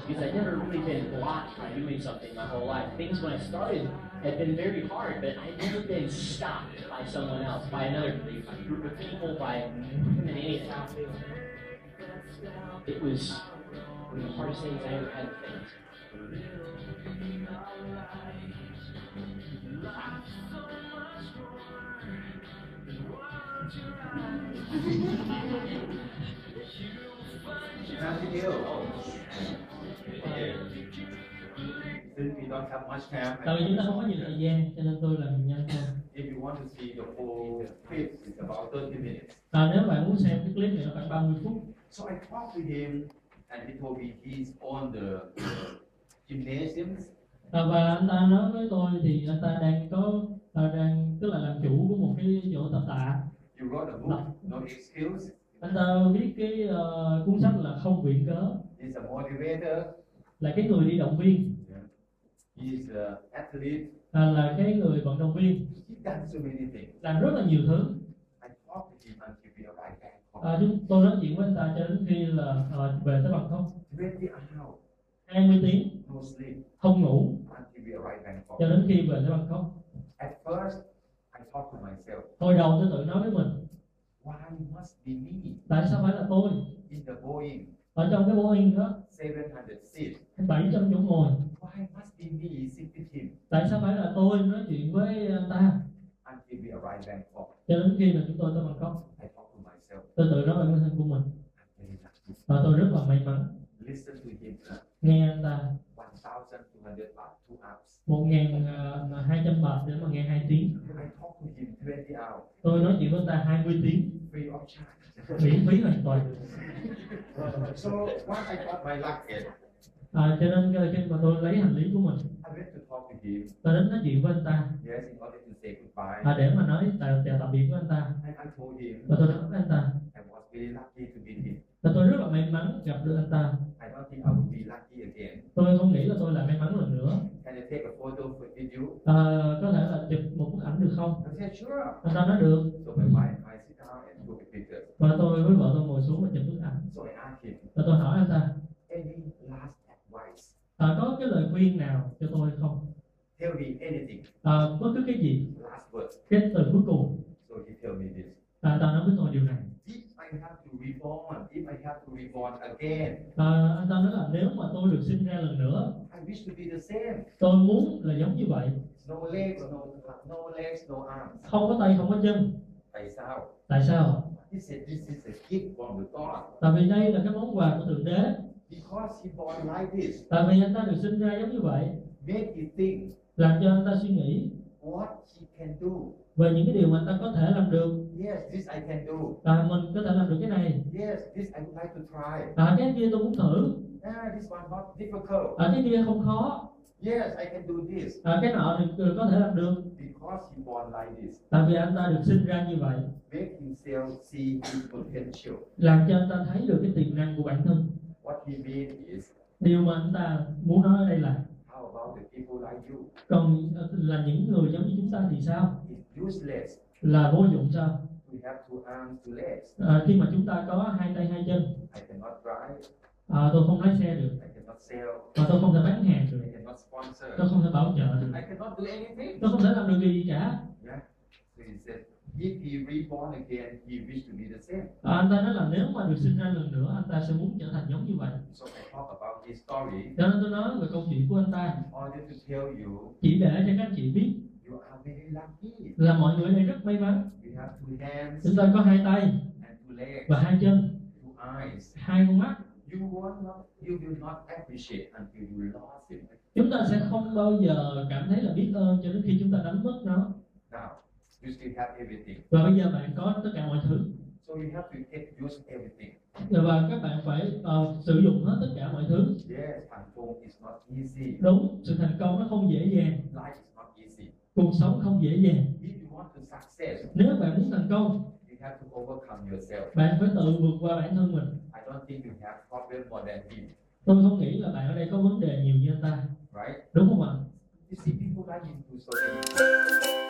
Because I'd never really been blocked by doing something my whole life. Things when I started had been very hard, but I'd never been stopped by someone else, by another group of people, by anything. It was one of the hardest things I ever had to face. Nothing else. Okay. Since we don't have much time, tại vì chúng ta không có nhiều thời gian cho nên tôi làm nhanh thôi if you want to see the whole clip, it's about 30 minutes. à, nếu bạn muốn xem cái clip này nó khoảng 30 phút So I talked to him, and he told me he's on the, the gymnasiums. à, và anh ta nói với tôi thì anh ta đang có à, đang tức là làm chủ của một cái chỗ tập tạ You wrote a book, No Excuse. anh ta viết cái ờ, cuốn sách là không viện cớ. He's a motivator. là cái người đi động viên. He's an athlete. à, là cái người vận động viên. He done so many things. làm rất là nhiều thứ. I talked to him until we arrived at à, chúng tôi nói chuyện với anh ta cho đến khi là ờ, về tới Bangkok 20 hours, 20 tiếng. No sleep, không ngủ. Until we arrived Bangkok. cho đến khi về tới Bangkok At first, Talked to myself, hồi đầu tôi tự nói với mình why must be me? tại sao phải là tôi? In the Boeing ở trong cái Boeing đó 700 seats? 700 chỗ ngồi. Why must be me sit with him? Tại sao phải là tôi nói chuyện với anh ta? Until we arrived Bangkok? cho đến khi mà chúng tôi tới Bangkok I talked to myself, tôi tự nói với bản thân của mình. Và tôi rất là may mắn. Listen to him, nghe anh ta. 1,200 baht, two hours. một ngàn ờ, hai trăm bạc để mà nghe hai tiếng. I talked to him 20 hours, tôi nói chuyện với anh ta 20 tiếng. Free of charge. miễn phí hoàn toàn so once I got my luggage, à, cho nên cái- khi mà tôi lấy hành lý của mình. I went to talk to him. tôi đến nói chuyện với anh ta. Yes, in order to say goodbye. à, để mà nói chào, chào tạm biệt với anh ta. Him. Và tôi nói với anh ta. I was very lucky to meet him. và tôi rất là may mắn gặp được anh ta. I don't think I would be lucky again. tôi không nghĩ là tôi là may mắn lần nữa take a photo for- you? à, có thể là chụp một bức ảnh được không I said, sure. anh ta nói được So my wife I sit down and took a picture. và tôi với vợ tôi ngồi xuống và chụp bức ảnh So I asked him, và tôi hỏi anh ta any last advice? à, có cái lời khuyên nào cho tôi không Tell me anything. à, bất cứ cái gì Last word. cái từ cuối cùng So he told me this. à, ta nói với tôi điều này If I have to reborn, if I have to reborn again, à, anh ta nói là nếu mà tôi được sinh ra lần nữa wish to be the same. tôi muốn là giống như vậy No legs, no, no legs, no arms. không có tay không có chân Tại sao? tại sao He said this is a gift from the God. tại vì đây là cái món quà của thượng đế Because he born like this, tại vì anh ta được sinh ra giống như vậy make you think làm cho anh ta suy nghĩ what he can do. về những cái điều mà anh ta có thể làm được Yes, this I can do. à, mình có thể làm được cái này Yes, this I would like to try. à, cái kia tôi muốn thử Ah, this one not difficult. à, cái kia không khó Yes, I can do this. à, cái nọ thì có thể làm được Because he born like this, tại vì anh ta được sinh ra như vậy make himself see his potential. làm cho anh ta thấy được cái tiềm năng của bản thân What he means is, điều mà anh ta muốn nói ở đây là how about the people like you? còn ờ, là những người giống như chúng ta thì sao It's useless là vô dụng sao to have two arms, two legs. à, khi mà chúng ta có hai tay hai chân I cannot drive. À, tôi không lái xe được I cannot sell. và tôi không thể bán hàng được I cannot sponsor. tôi không thể bảo trợ được I cannot do anything. tôi không thể làm được điều gì cả Yeah. So he said, if he reborn again, he wished to be the same. à, anh ta nói là nếu mà được sinh ra lần nữa anh ta sẽ muốn trở thành giống như vậy So I talk about his story cho nên tôi nói về câu chuyện của anh ta in order to tell you chỉ để cho các anh chị biết you are very lucky. là mọi người đây rất may mắn You have two hands chúng ta có hai tay and two legs, và hai chân two eyes. hai con mắt You will not, you will not appreciate until you lost it. chúng ta sẽ không bao giờ cảm thấy là biết ơn cho đến khi chúng ta đánh mất nó Now, you still have everything. và bây giờ bạn có tất cả mọi thứ So you have to take use everything. và các bạn phải ờ, sử dụng hết tất cả mọi thứ Yes, thành công is not easy. đúng sự thành công nó không dễ dàng Life is not easy. cuộc sống không dễ dàng If you want to success, nếu bạn muốn thành công have to overcome yourself. bạn phải tự vượt qua bản thân mình. I don't think you have problem more than him, tôi không nghĩ là bạn ở đây có vấn đề nhiều như anh ta. Right? đúng không ạ? You see, people like do so many